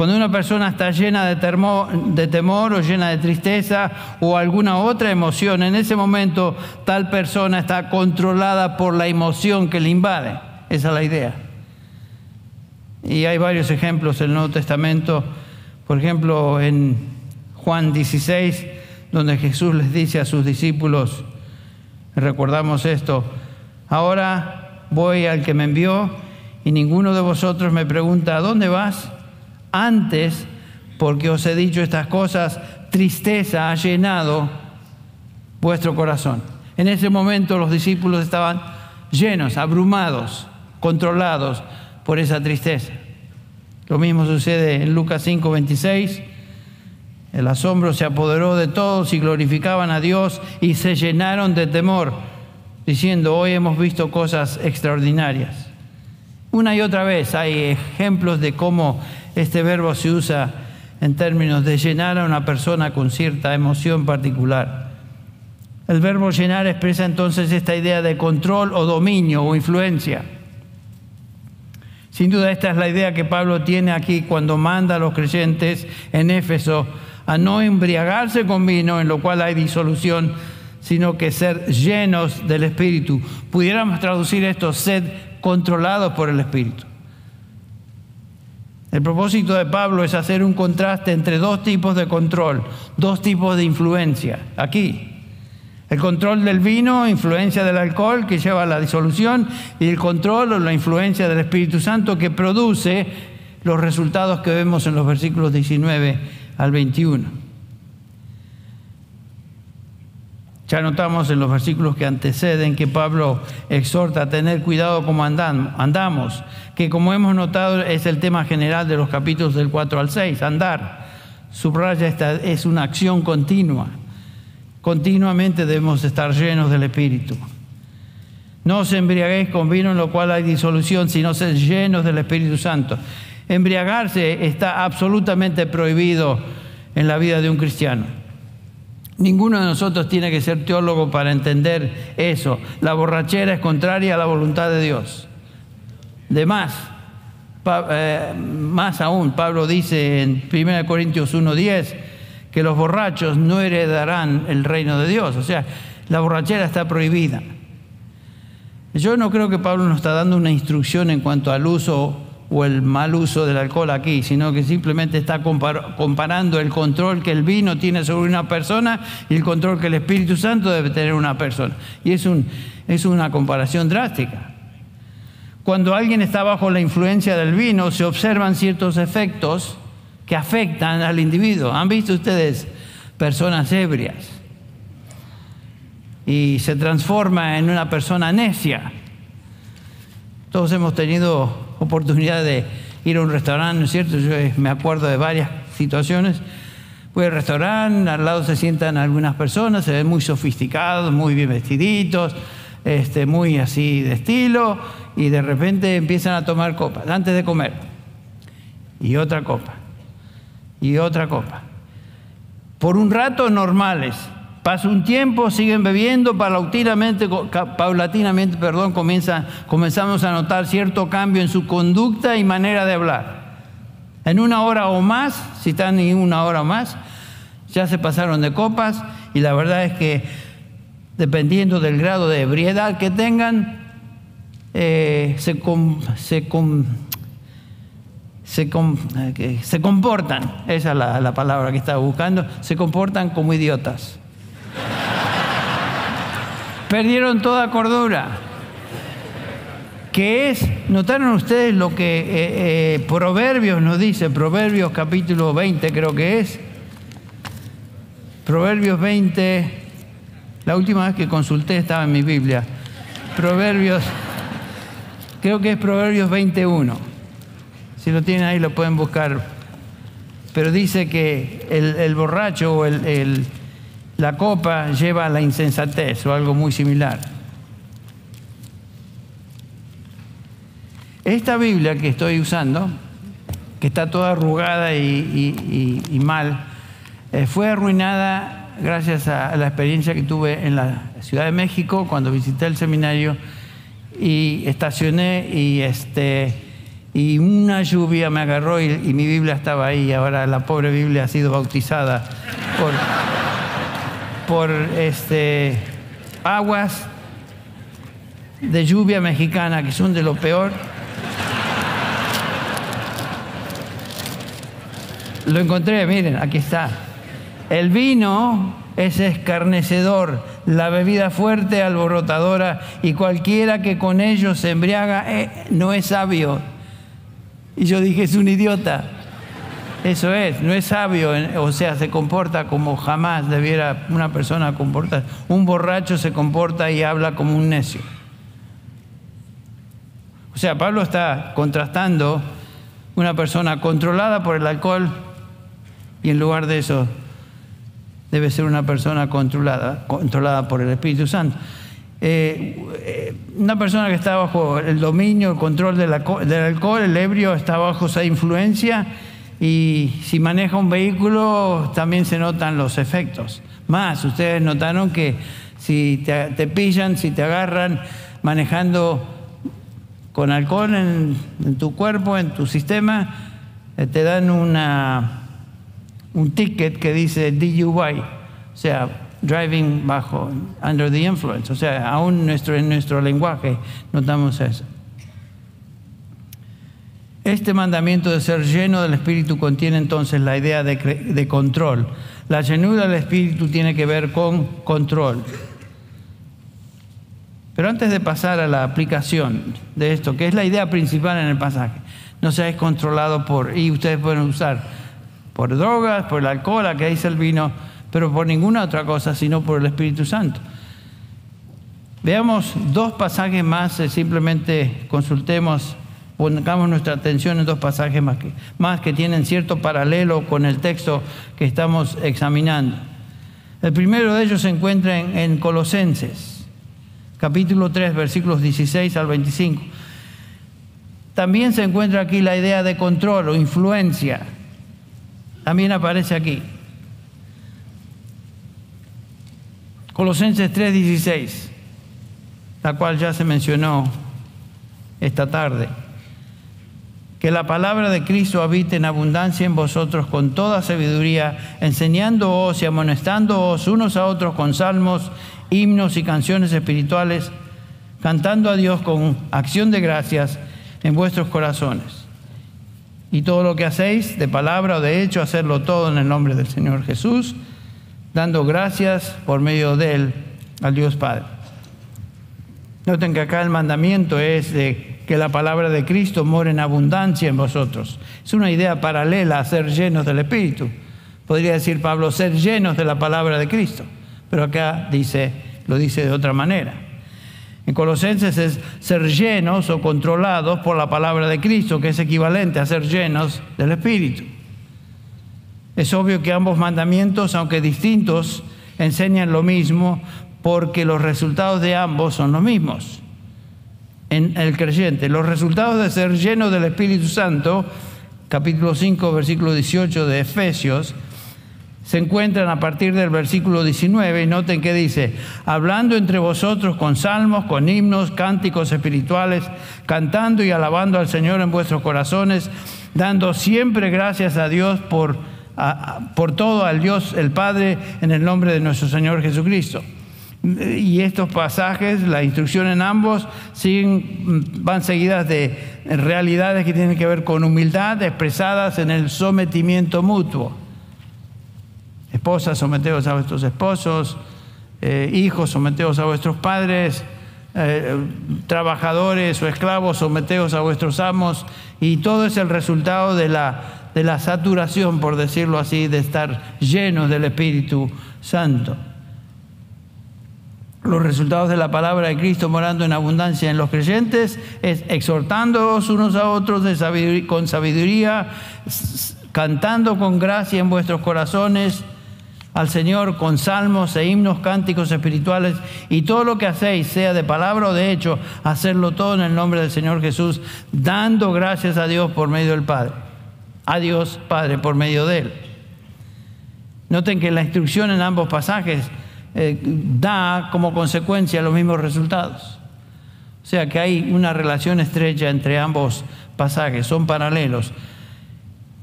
Cuando una persona está llena de, de, temor o llena de tristeza o alguna otra emoción, en ese momento tal persona está controlada por la emoción que le invade. Esa es la idea. Y hay varios ejemplos en el Nuevo Testamento, por ejemplo en Juan 16, donde Jesús les dice a sus discípulos, recordamos esto, ahora voy al que me envió y ninguno de vosotros me pregunta, ¿a dónde vas? Antes, porque os he dicho estas cosas, tristeza ha llenado vuestro corazón. En ese momento los discípulos estaban llenos, abrumados, controlados por esa tristeza. Lo mismo sucede en Lucas 5, 26. El asombro se apoderó de todos y glorificaban a Dios y se llenaron de temor, diciendo, hoy hemos visto cosas extraordinarias. Una y otra vez hay ejemplos de cómo este verbo se usa en términos de llenar a una persona con cierta emoción particular. El verbo llenar expresa entonces esta idea de control o dominio o influencia. Sin duda esta es la idea que Pablo tiene aquí cuando manda a los creyentes en Éfeso a no embriagarse con vino, en lo cual hay disolución, sino que ser llenos del Espíritu. Pudiéramos traducir esto, sed controlados por el Espíritu. El propósito de Pablo es hacer un contraste entre dos tipos de control, dos tipos de influencia. Aquí, el control del vino, influencia del alcohol que lleva a la disolución, y el control o la influencia del Espíritu Santo que produce los resultados que vemos en los versículos 19 al 21. Ya notamos en los versículos que anteceden que Pablo exhorta a tener cuidado como andamos, que como hemos notado es el tema general de los capítulos del 4 al 6, andar. Subraya esta es una acción continua. Continuamente debemos estar llenos del Espíritu. No os embriaguéis con vino en lo cual hay disolución, sino ser llenos del Espíritu Santo. Embriagarse está absolutamente prohibido en la vida de un cristiano. Ninguno de nosotros tiene que ser teólogo para entender eso. La borrachera es contraria a la voluntad de Dios. De más, eh, más aún, Pablo dice en 1 Corintios 1.10, que los borrachos no heredarán el reino de Dios. O sea, la borrachera está prohibida. Yo no creo que Pablo nos está dando una instrucción en cuanto al uso o el mal uso del alcohol aquí, sino que simplemente está comparando el control que el vino tiene sobre una persona y el control que el Espíritu Santo debe tener una persona. Y es, es una comparación drástica. Cuando alguien está bajo la influencia del vino, se observan ciertos efectos que afectan al individuo. ¿Han visto ustedes personas ebrias? Y se transforma en una persona necia. Todos hemos tenido oportunidad de ir a un restaurante, ¿no es cierto? Yo me acuerdo de varias situaciones. Voy al restaurante, al lado se sientan algunas personas, se ven muy sofisticados, muy bien vestiditos, este, muy así de estilo, y de repente empiezan a tomar copas antes de comer. Y otra copa y otra copa. Por un rato normales. Pasa un tiempo, siguen bebiendo, paulatinamente, paulatinamente perdón, comenzamos a notar cierto cambio en su conducta y manera de hablar. En una hora o más, si están en una hora o más, ya se pasaron de copas y la verdad es que dependiendo del grado de ebriedad que tengan, eh, se, se comportan, esa es la, la palabra que estaba buscando, se comportan como idiotas. Perdieron toda cordura. ¿Qué es? ¿Notaron ustedes lo que eh, eh, Proverbios nos dice? Proverbios capítulo 20 creo que es. Proverbios 20, la última vez que consulté estaba en mi Biblia. Proverbios, creo que es Proverbios 21. Si lo tienen ahí lo pueden buscar. Pero dice que el, borracho o el, la copa lleva a la insensatez o algo muy similar. Esta Biblia que estoy usando, que está toda arrugada y, mal, eh, fue arruinada gracias a la experiencia que tuve en la Ciudad de México cuando visité el seminario y estacioné y este y una lluvia me agarró y, mi Biblia estaba ahí. Ahora la pobre Biblia ha sido bautizada por, por este, aguas de lluvia mexicana, que son de lo peor. Lo encontré, miren, aquí está. El vino es escarnecedor, la bebida fuerte, alborotadora, y cualquiera que con ello se embriaga eh, no es sabio. Y yo dije, es un idiota. Eso es, no es sabio, o sea, se comporta como jamás debiera una persona comportar. Un borracho se comporta y habla como un necio. O sea, Pablo está contrastando una persona controlada por el alcohol y en lugar de eso debe ser una persona controlada, controlada por el Espíritu Santo. Eh, una persona que está bajo el dominio, el control del alcohol, el ebrio está bajo esa influencia y si maneja un vehículo también se notan los efectos. Más, ustedes notaron que si te, pillan, si te agarran manejando con alcohol en, tu cuerpo, en tu sistema, eh, te dan una, un ticket que dice DUI, o sea, driving bajo, under the influence. O sea, aún nuestro, en nuestro lenguaje notamos eso. Este mandamiento de ser lleno del Espíritu contiene entonces la idea de, control. La llenura del Espíritu tiene que ver con control. Pero antes de pasar a la aplicación de esto, que es la idea principal en el pasaje, no seáis controlado por, y ustedes pueden usar por drogas, por el alcohol, que dice el vino, pero por ninguna otra cosa, sino por el Espíritu Santo. Veamos dos pasajes más, eh, simplemente consultemos, pongamos nuestra atención en dos pasajes más que, más que tienen cierto paralelo con el texto que estamos examinando. El primero de ellos se encuentra en, en Colosenses, capítulo 3, versículos 16 al 25. También se encuentra aquí la idea de control o influencia. También aparece aquí. Colosenses 3:16 la cual ya se mencionó esta tarde. Que la palabra de Cristo habite en abundancia en vosotros con toda sabiduría, enseñándoos y amonestándoos unos a otros con salmos, himnos y canciones espirituales, cantando a Dios con acción de gracias en vuestros corazones. Y todo lo que hacéis, de palabra o de hecho, hacerlo todo en el nombre del Señor Jesús, dando gracias por medio de Él al Dios Padre. Noten que acá el mandamiento es de que la palabra de Cristo more en abundancia en vosotros. Es una idea paralela a ser llenos del Espíritu. Podría decir Pablo, ser llenos de la palabra de Cristo. Pero acá dice, lo dice de otra manera. En Colosenses es ser llenos o controlados por la palabra de Cristo, que es equivalente a ser llenos del Espíritu. Es obvio que ambos mandamientos, aunque distintos, enseñan lo mismo, porque los resultados de ambos son los mismos. En el creyente, los resultados de ser lleno del Espíritu Santo, capítulo 5, versículo 18 de Efesios, se encuentran a partir del versículo 19 y noten que dice, hablando entre vosotros con salmos, con himnos, cánticos espirituales, cantando y alabando al Señor en vuestros corazones, dando siempre gracias a Dios por, por todo al Dios el Padre en el nombre de nuestro Señor Jesucristo. Y estos pasajes, la instrucción en ambos, siguen, van seguidas de realidades que tienen que ver con humildad expresadas en el sometimiento mutuo. Esposas, someteos a vuestros esposos, eh, hijos, someteos a vuestros padres, eh, trabajadores o esclavos, someteos a vuestros amos, y todo es el resultado de la, de la saturación, por decirlo así, de estar llenos del Espíritu Santo los resultados de la palabra de Cristo morando en abundancia en los creyentes es exhortándoos unos a otros con sabiduría, cantando con gracia en vuestros corazones al Señor con salmos e himnos, cánticos espirituales y todo lo que hacéis, sea de palabra o de hecho, hacerlo todo en el nombre del Señor Jesús, dando gracias a Dios por medio del Padre. A Dios Padre por medio de Él. Noten que la instrucción en ambos pasajes eh, da como consecuencia los mismos resultados. O sea que hay una relación estrecha entre ambos pasajes, son paralelos.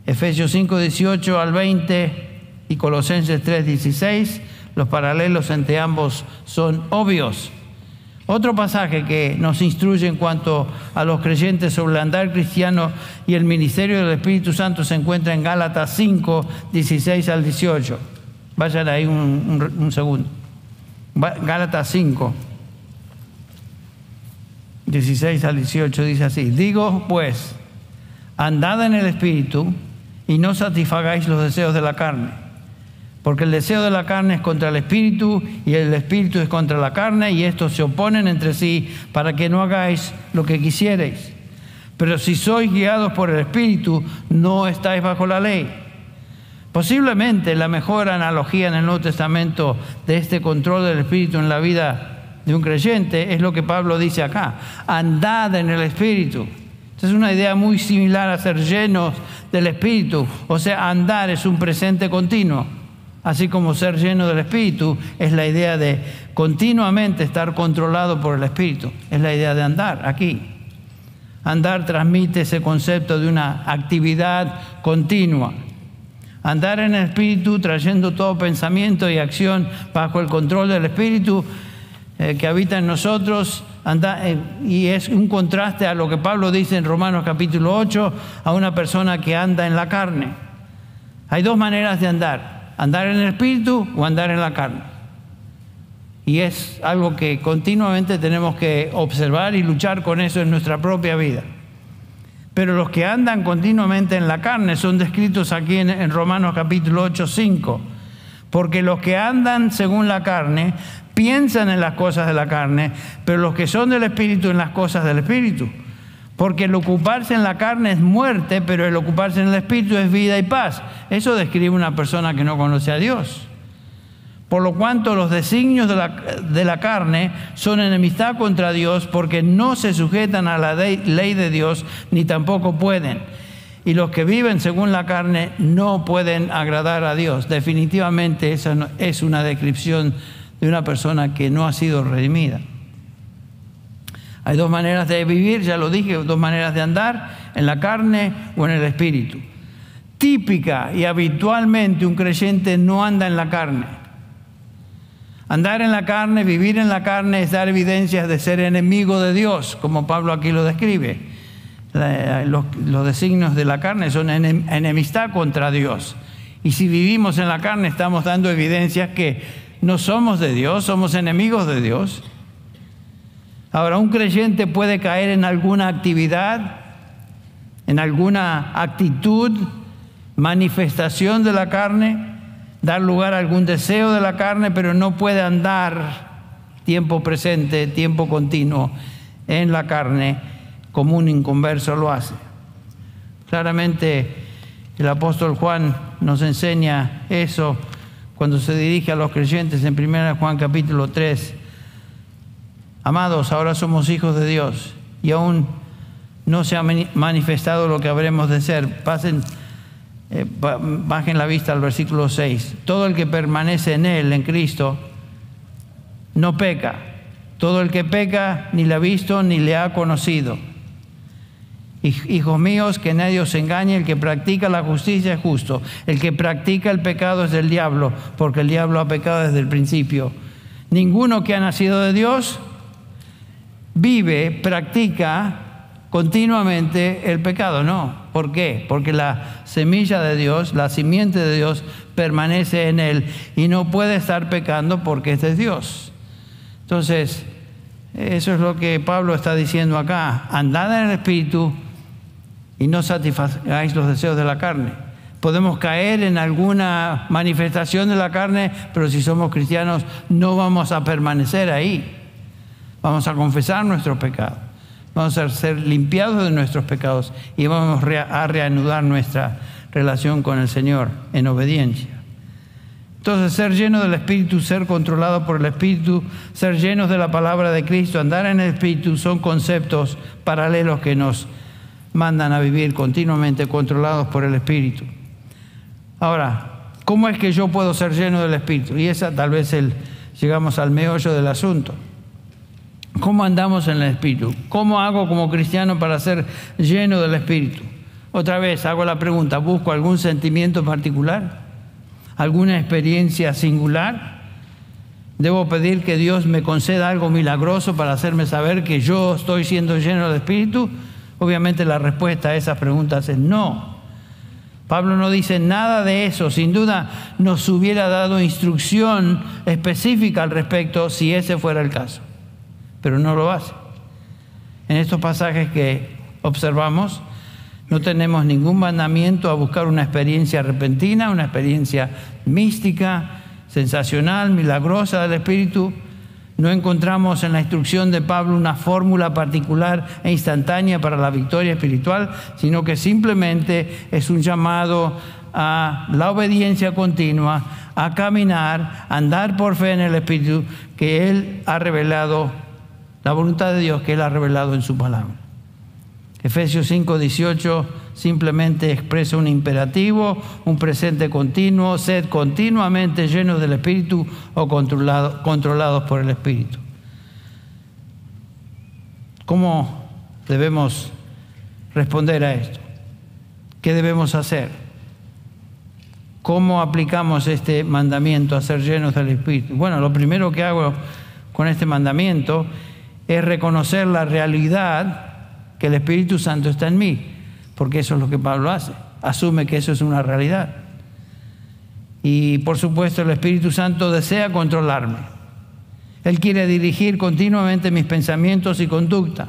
Efesios 5, 18 al 20 y Colosenses 3, 16, los paralelos entre ambos son obvios. Otro pasaje que nos instruye en cuanto a los creyentes sobre el andar cristiano y el ministerio del Espíritu Santo se encuentra en Gálatas 5, 16 al 18. Vayan ahí un, segundo. Gálatas 5, 16 al 18 dice así, digo pues, andad en el Espíritu y no satisfagáis los deseos de la carne, porque el deseo de la carne es contra el Espíritu y el Espíritu es contra la carne y estos se oponen entre sí para que no hagáis lo que quisierais. Pero si sois guiados por el Espíritu, no estáis bajo la ley. Posiblemente la mejor analogía en el Nuevo Testamento de este control del Espíritu en la vida de un creyente es lo que Pablo dice acá, andad en el Espíritu. Es una idea muy similar a ser llenos del Espíritu, o sea, andar es un presente continuo, así como ser lleno del Espíritu es la idea de continuamente estar controlado por el Espíritu, es la idea de andar aquí. Andar transmite ese concepto de una actividad continua. Andar en el Espíritu trayendo todo pensamiento y acción bajo el control del Espíritu eh, que habita en nosotros eh, y es un contraste a lo que Pablo dice en Romanos capítulo 8 a una persona que anda en la carne. Hay dos maneras de andar, andar en el espíritu o andar en la carne. Y es algo que continuamente tenemos que observar y luchar con eso en nuestra propia vida. Pero los que andan continuamente en la carne son descritos aquí en, Romanos capítulo 8, 5. Porque los que andan según la carne piensan en las cosas de la carne, pero los que son del Espíritu en las cosas del Espíritu. Porque el ocuparse en la carne es muerte, pero el ocuparse en el Espíritu es vida y paz. Eso describe una persona que no conoce a Dios. Por lo cuanto los designios de la, de la, carne son enemistad contra Dios porque no se sujetan a la ley de Dios ni tampoco pueden. Y los que viven según la carne no pueden agradar a Dios. Definitivamente esa es una descripción de una persona que no ha sido redimida. Hay dos maneras de vivir, ya lo dije, dos maneras de andar, en la carne o en el espíritu. Típica y habitualmente un creyente no anda en la carne. Andar en la carne, vivir en la carne es dar evidencias de ser enemigo de Dios, como Pablo aquí lo describe. Los, designios de la carne son enemistad contra Dios. Y si vivimos en la carne estamos dando evidencias que no somos de Dios, somos enemigos de Dios. Ahora, un creyente puede caer en alguna actividad, en alguna actitud, manifestación de la carne, dar lugar a algún deseo de la carne, pero no puede andar tiempo presente, tiempo continuo en la carne como un inconverso lo hace. Claramente el apóstol Juan nos enseña eso cuando se dirige a los creyentes en 1 Juan capítulo 3. Amados, ahora somos hijos de Dios y aún no se ha manifestado lo que habremos de ser. Pasen, eh, bajen la vista al versículo 6. Todo el que permanece en Él, en Cristo, no peca. Todo el que peca ni le ha visto ni le ha conocido. Hijos míos, que nadie os engañe, el que practica la justicia es justo, el que practica el pecado es del diablo, porque el diablo ha pecado desde el principio. Ninguno que ha nacido de Dios vive, practica continuamente el pecado, no. ¿Por qué? Porque la semilla de Dios, la simiente de Dios permanece en él y no puede estar pecando porque es de Dios. Entonces, eso es lo que Pablo está diciendo acá. Andad en el Espíritu y no satisfagáis los deseos de la carne. Podemos caer en alguna manifestación de la carne, pero si somos cristianos no vamos a permanecer ahí. Vamos a confesar nuestros pecados. Vamos a ser limpiados de nuestros pecados y vamos a reanudar nuestra relación con el Señor en obediencia. Entonces, ser lleno del Espíritu, ser controlado por el Espíritu, ser llenos de la palabra de Cristo, andar en el Espíritu, son conceptos paralelos que nos mandan a vivir continuamente controlados por el Espíritu. Ahora, ¿cómo es que yo puedo ser lleno del Espíritu? Y esa tal vez llegamos al meollo del asunto. ¿Cómo andamos en el Espíritu? ¿Cómo hago como cristiano para ser lleno del Espíritu? Otra vez hago la pregunta, ¿busco algún sentimiento particular? ¿Alguna experiencia singular? ¿Debo pedir que Dios me conceda algo milagroso para hacerme saber que yo estoy siendo lleno del Espíritu? Obviamente la respuesta a esas preguntas es no. Pablo no dice nada de eso, sin duda nos hubiera dado instrucción específica al respecto si ese fuera el caso, pero no lo hace. En estos pasajes que observamos, no tenemos ningún mandamiento a buscar una experiencia repentina, una experiencia mística, sensacional, milagrosa del Espíritu, no encontramos en la instrucción de Pablo una fórmula particular e instantánea para la victoria espiritual, sino que simplemente es un llamado a la obediencia continua, a caminar, a andar por fe en el Espíritu que Él ha revelado, la voluntad de Dios que Él ha revelado en su palabra. Efesios 5, 18 simplemente expresa un imperativo, un presente continuo, sed continuamente llenos del Espíritu o controlados por el Espíritu. ¿Cómo debemos responder a esto? ¿Qué debemos hacer? ¿Cómo aplicamos este mandamiento a ser llenos del Espíritu? Bueno, lo primero que hago con este mandamiento es reconocer la realidad que el Espíritu Santo está en mí, porque eso es lo que Pablo hace, asume que eso es una realidad. Y por supuesto el Espíritu Santo desea controlarme. Él quiere dirigir continuamente mis pensamientos y conducta.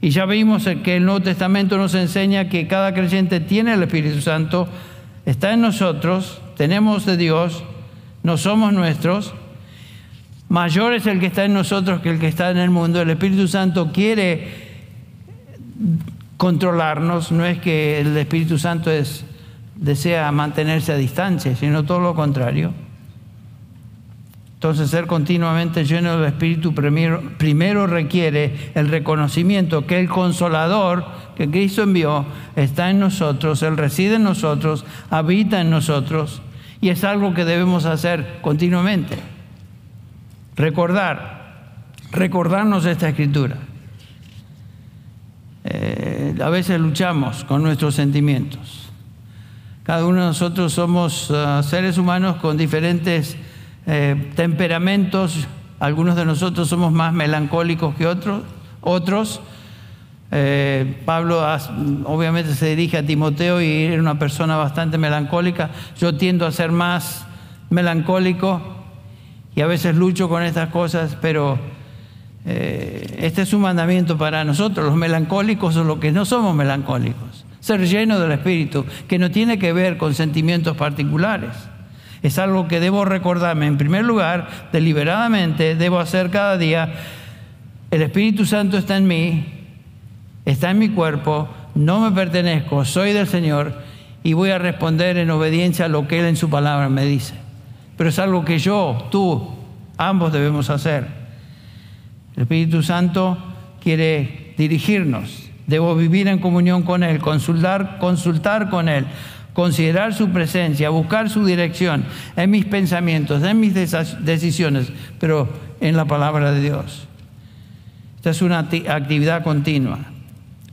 Y ya vimos que el Nuevo Testamento nos enseña que cada creyente tiene el Espíritu Santo, está en nosotros, tenemos de Dios, no somos nuestros. Mayor es el que está en nosotros que el que está en el mundo. El Espíritu Santo quiere controlarnos, no es que el Espíritu Santo es, desea mantenerse a distancia, sino todo lo contrario. Entonces, ser continuamente lleno del Espíritu primero, primero, requiere el reconocimiento que el consolador que Cristo envió está en nosotros, Él reside en nosotros, habita en nosotros, y es algo que debemos hacer continuamente. Recordar, recordarnos esta escritura. Eh, a veces luchamos con nuestros sentimientos. Cada uno de nosotros somos uh, seres humanos con diferentes eh, temperamentos, algunos de nosotros somos más melancólicos que otros, otros. Eh, Pablo obviamente se dirige a Timoteo y era una persona bastante melancólica. Yo tiendo a ser más melancólico y a veces lucho con estas cosas, pero eh, este es un mandamiento para nosotros, los melancólicos o los que no somos melancólicos. Ser lleno del Espíritu, que no tiene que ver con sentimientos particulares. Es algo que debo recordarme. En primer lugar, deliberadamente debo hacer cada día. El Espíritu Santo está en mí, está en mi cuerpo, no me pertenezco, soy del Señor y voy a responder en obediencia a lo que Él en su palabra me dice. Pero es algo que yo, tú, ambos debemos hacer. El Espíritu Santo quiere dirigirnos. Debo vivir en comunión con Él, consultar, consultar con Él, considerar su presencia, buscar su dirección en mis pensamientos, en mis decisiones, pero en la palabra de Dios. Esta es una actividad continua.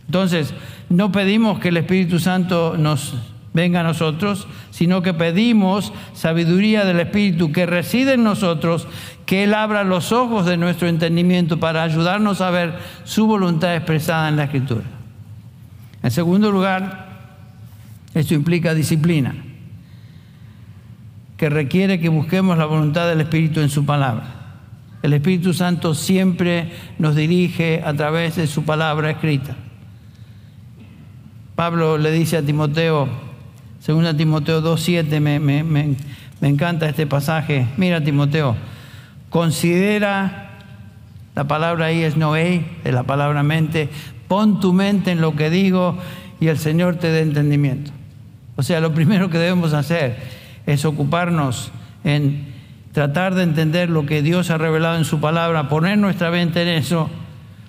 Entonces, no pedimos que el Espíritu Santo nos venga a nosotros, sino que pedimos sabiduría del Espíritu que reside en nosotros, que Él abra los ojos de nuestro entendimiento para ayudarnos a ver su voluntad expresada en la Escritura. En segundo lugar, esto implica disciplina, que requiere que busquemos la voluntad del Espíritu en su palabra. El Espíritu Santo siempre nos dirige a través de su palabra escrita. Pablo le dice a Timoteo, 2 Timoteo 2.7, me, me, me, me encanta este pasaje. Mira Timoteo, considera, la palabra ahí es noé, es la palabra mente, pon tu mente en lo que digo y el Señor te dé entendimiento. O sea, lo primero que debemos hacer es ocuparnos en tratar de entender lo que Dios ha revelado en su palabra, poner nuestra mente en eso,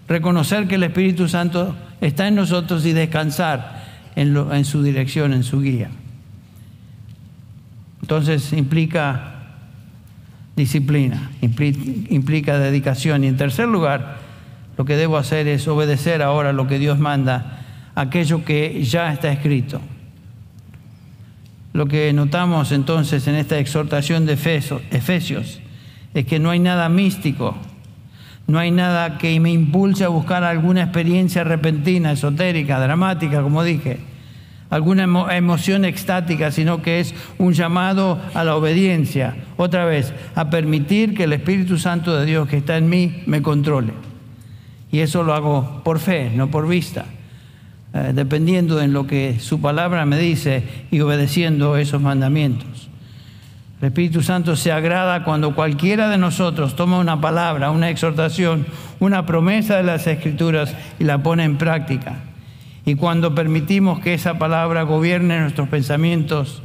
reconocer que el Espíritu Santo está en nosotros y descansar en, su dirección, en su guía. Entonces implica disciplina, implica dedicación. Y en tercer lugar, lo que debo hacer es obedecer ahora lo que Dios manda, aquello que ya está escrito. Lo que notamos entonces en esta exhortación de Efesios es que no hay nada místico, no hay nada que me impulse a buscar alguna experiencia repentina, esotérica, dramática, como dije, alguna emoción extática, sino que es un llamado a la obediencia, otra vez, a permitir que el Espíritu Santo de Dios que está en mí me controle. Y eso lo hago por fe, no por vista. Eh, dependiendo en lo que su palabra me dice y obedeciendo esos mandamientos. El Espíritu Santo se agrada cuando cualquiera de nosotros toma una palabra, una exhortación, una promesa de las Escrituras y la pone en práctica. Y cuando permitimos que esa palabra gobierne nuestros pensamientos,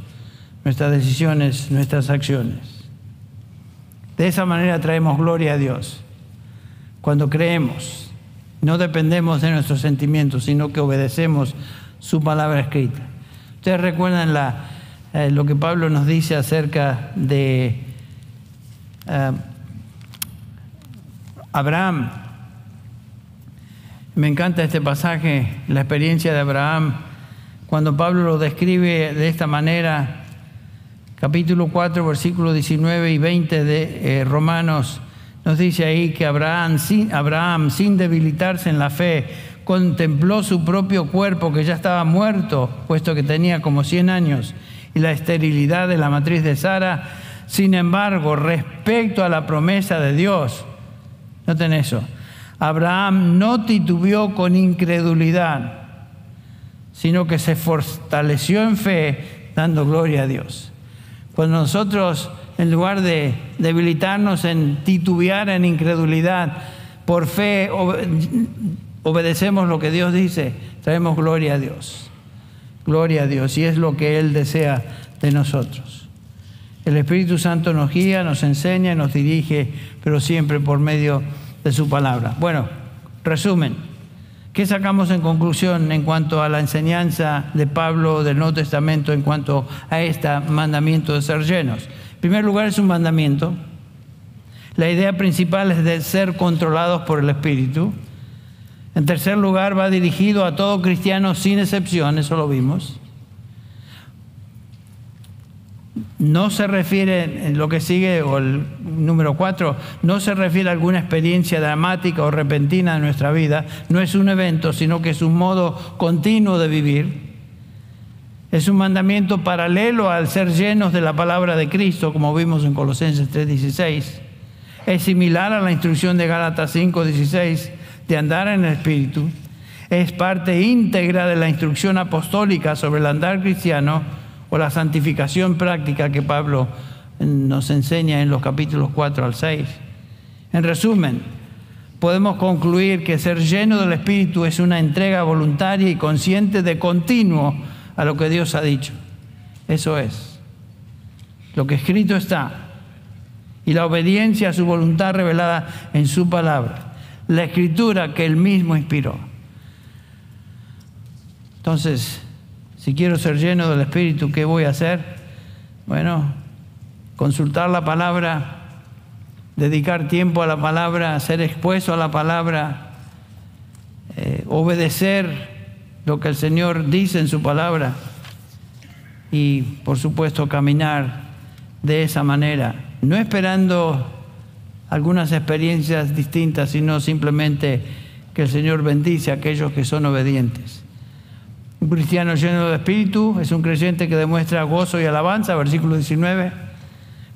nuestras decisiones, nuestras acciones. De esa manera traemos gloria a Dios. Cuando creemos no dependemos de nuestros sentimientos, sino que obedecemos su palabra escrita. Ustedes recuerdan eh, lo que Pablo nos dice acerca de eh, Abraham. Me encanta este pasaje, la experiencia de Abraham, cuando Pablo lo describe de esta manera, capítulo 4, versículos 19 y 20 de eh, Romanos Nos dice ahí que Abraham sin, Abraham, sin debilitarse en la fe, contempló su propio cuerpo que ya estaba muerto, puesto que tenía como 100 años, y la esterilidad de la matriz de Sara. Sin embargo, respecto a la promesa de Dios, noten eso, Abraham no titubeó con incredulidad, sino que se fortaleció en fe, dando gloria a Dios. Cuando nosotros, en lugar de debilitarnos en titubear en incredulidad, por fe obedecemos lo que Dios dice, traemos gloria a Dios. Gloria a Dios. Y es lo que Él desea de nosotros. El Espíritu Santo nos guía, nos enseña, nos dirige, pero siempre por medio de su palabra. Bueno, resumen. ¿Qué sacamos en conclusión en cuanto a la enseñanza de Pablo del Nuevo Testamento en cuanto a este mandamiento de ser llenos? En primer lugar, es un mandamiento. La idea principal es de ser controlados por el Espíritu. En tercer lugar, va dirigido a todo cristiano sin excepción, eso lo vimos. No se refiere, en lo que sigue, o el número cuatro, no se refiere a alguna experiencia dramática o repentina de nuestra vida. No es un evento, sino que es un modo continuo de vivir. Es un mandamiento paralelo al ser llenos de la palabra de Cristo, como vimos en Colosenses 3:16. Es similar a la instrucción de Gálatas 5:16 de andar en el Espíritu. Es parte íntegra de la instrucción apostólica sobre el andar cristiano o la santificación práctica que Pablo nos enseña en los capítulos 4 al 6. En resumen, podemos concluir que ser lleno del Espíritu es una entrega voluntaria y consciente de continuo a lo que Dios ha dicho. Eso es. Lo que escrito está. Y la obediencia a su voluntad revelada en su palabra. La escritura que él mismo inspiró. Entonces, si quiero ser lleno del Espíritu, ¿qué voy a hacer? Bueno, consultar la palabra, dedicar tiempo a la palabra, ser expuesto a la palabra, eh, obedecer lo que el Señor dice en su palabra y, por supuesto, caminar de esa manera, no esperando algunas experiencias distintas, sino simplemente que el Señor bendice a aquellos que son obedientes. Un cristiano lleno de espíritu es un creyente que demuestra gozo y alabanza, versículo 19.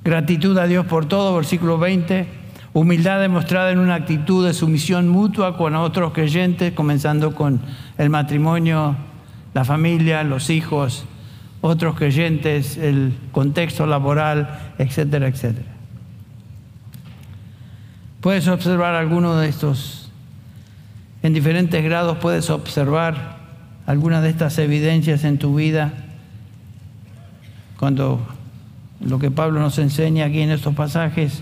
Gratitud a Dios por todo, versículo 20. Humildad demostrada en una actitud de sumisión mutua con otros creyentes, comenzando con el matrimonio, la familia, los hijos, otros creyentes, el contexto laboral, etcétera, etcétera. Puedes observar alguno de estos, en diferentes grados puedes observar algunas de estas evidencias en tu vida, cuando lo que Pablo nos enseña aquí en estos pasajes,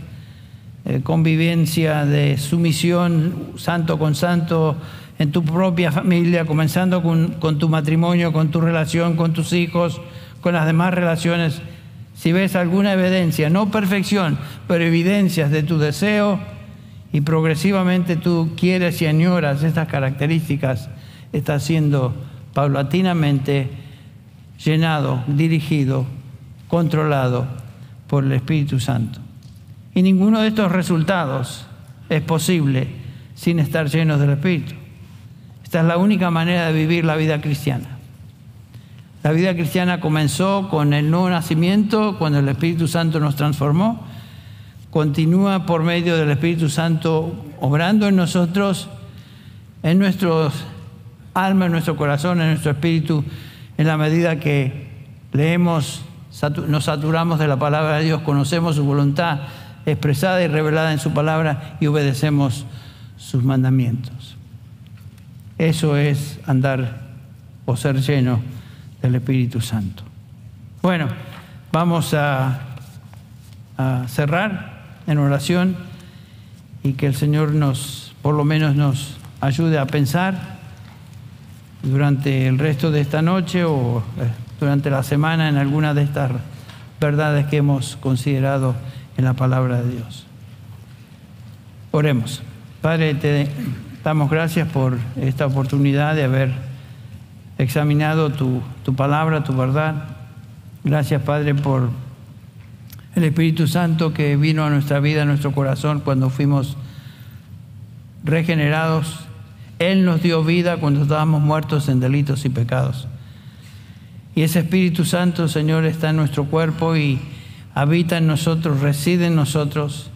eh, convivencia de sumisión santo con santo en tu propia familia, comenzando con, con tu matrimonio, con tu relación, con tus hijos, con las demás relaciones. Si ves alguna evidencia, no perfección, pero evidencias de tu deseo y progresivamente tú quieres y añoras estas características, estás siendo paulatinamente llenado, dirigido, controlado por el Espíritu Santo. Y ninguno de estos resultados es posible sin estar llenos del Espíritu. Esta es la única manera de vivir la vida cristiana. La vida cristiana comenzó con el nuevo nacimiento, cuando el Espíritu Santo nos transformó. Continúa por medio del Espíritu Santo obrando en nosotros, en nuestros alma, en nuestro corazón, en nuestro espíritu, en la medida que leemos, nos saturamos de la palabra de Dios, conocemos su voluntad expresada y revelada en su palabra y obedecemos sus mandamientos. Eso es andar o ser lleno del Espíritu Santo. Bueno, vamos a, a cerrar en oración y que el Señor nos, por lo menos nos ayude a pensar durante el resto de esta noche o eh, durante la semana en alguna de estas verdades que hemos considerado en la palabra de Dios. Oremos. Padre, te damos gracias por esta oportunidad de haber examinado tu, tu palabra, tu verdad. Gracias, Padre, por El Espíritu Santo que vino a nuestra vida, a nuestro corazón cuando fuimos regenerados. Él nos dio vida cuando estábamos muertos en delitos y pecados. Y ese Espíritu Santo, Señor, está en nuestro cuerpo y habita en nosotros, reside en nosotros,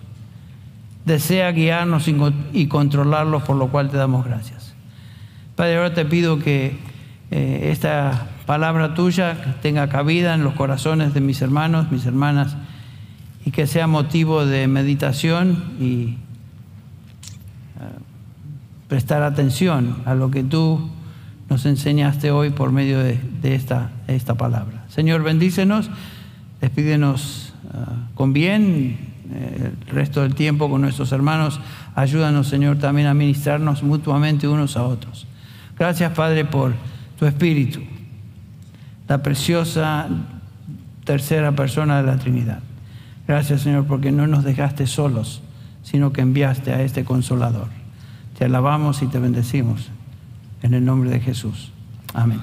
desea guiarnos y controlarlos, por lo cual te damos gracias. Padre, ahora te pido que eh, esta palabra tuya tenga cabida en los corazones de mis hermanos, mis hermanas, y que sea motivo de meditación y prestar atención a lo que tú nos enseñaste hoy por medio de, esta, esta palabra. Señor, bendícenos, despídenos con bien eh, el resto del tiempo con nuestros hermanos. Ayúdanos, Señor, también a ministrarnos mutuamente unos a otros. Gracias, Padre, por tu Espíritu, la preciosa tercera persona de la Trinidad. Gracias, Señor, porque no nos dejaste solos, sino que enviaste a este consolador. Te alabamos y te bendecimos. En el nombre de Jesús. Amén.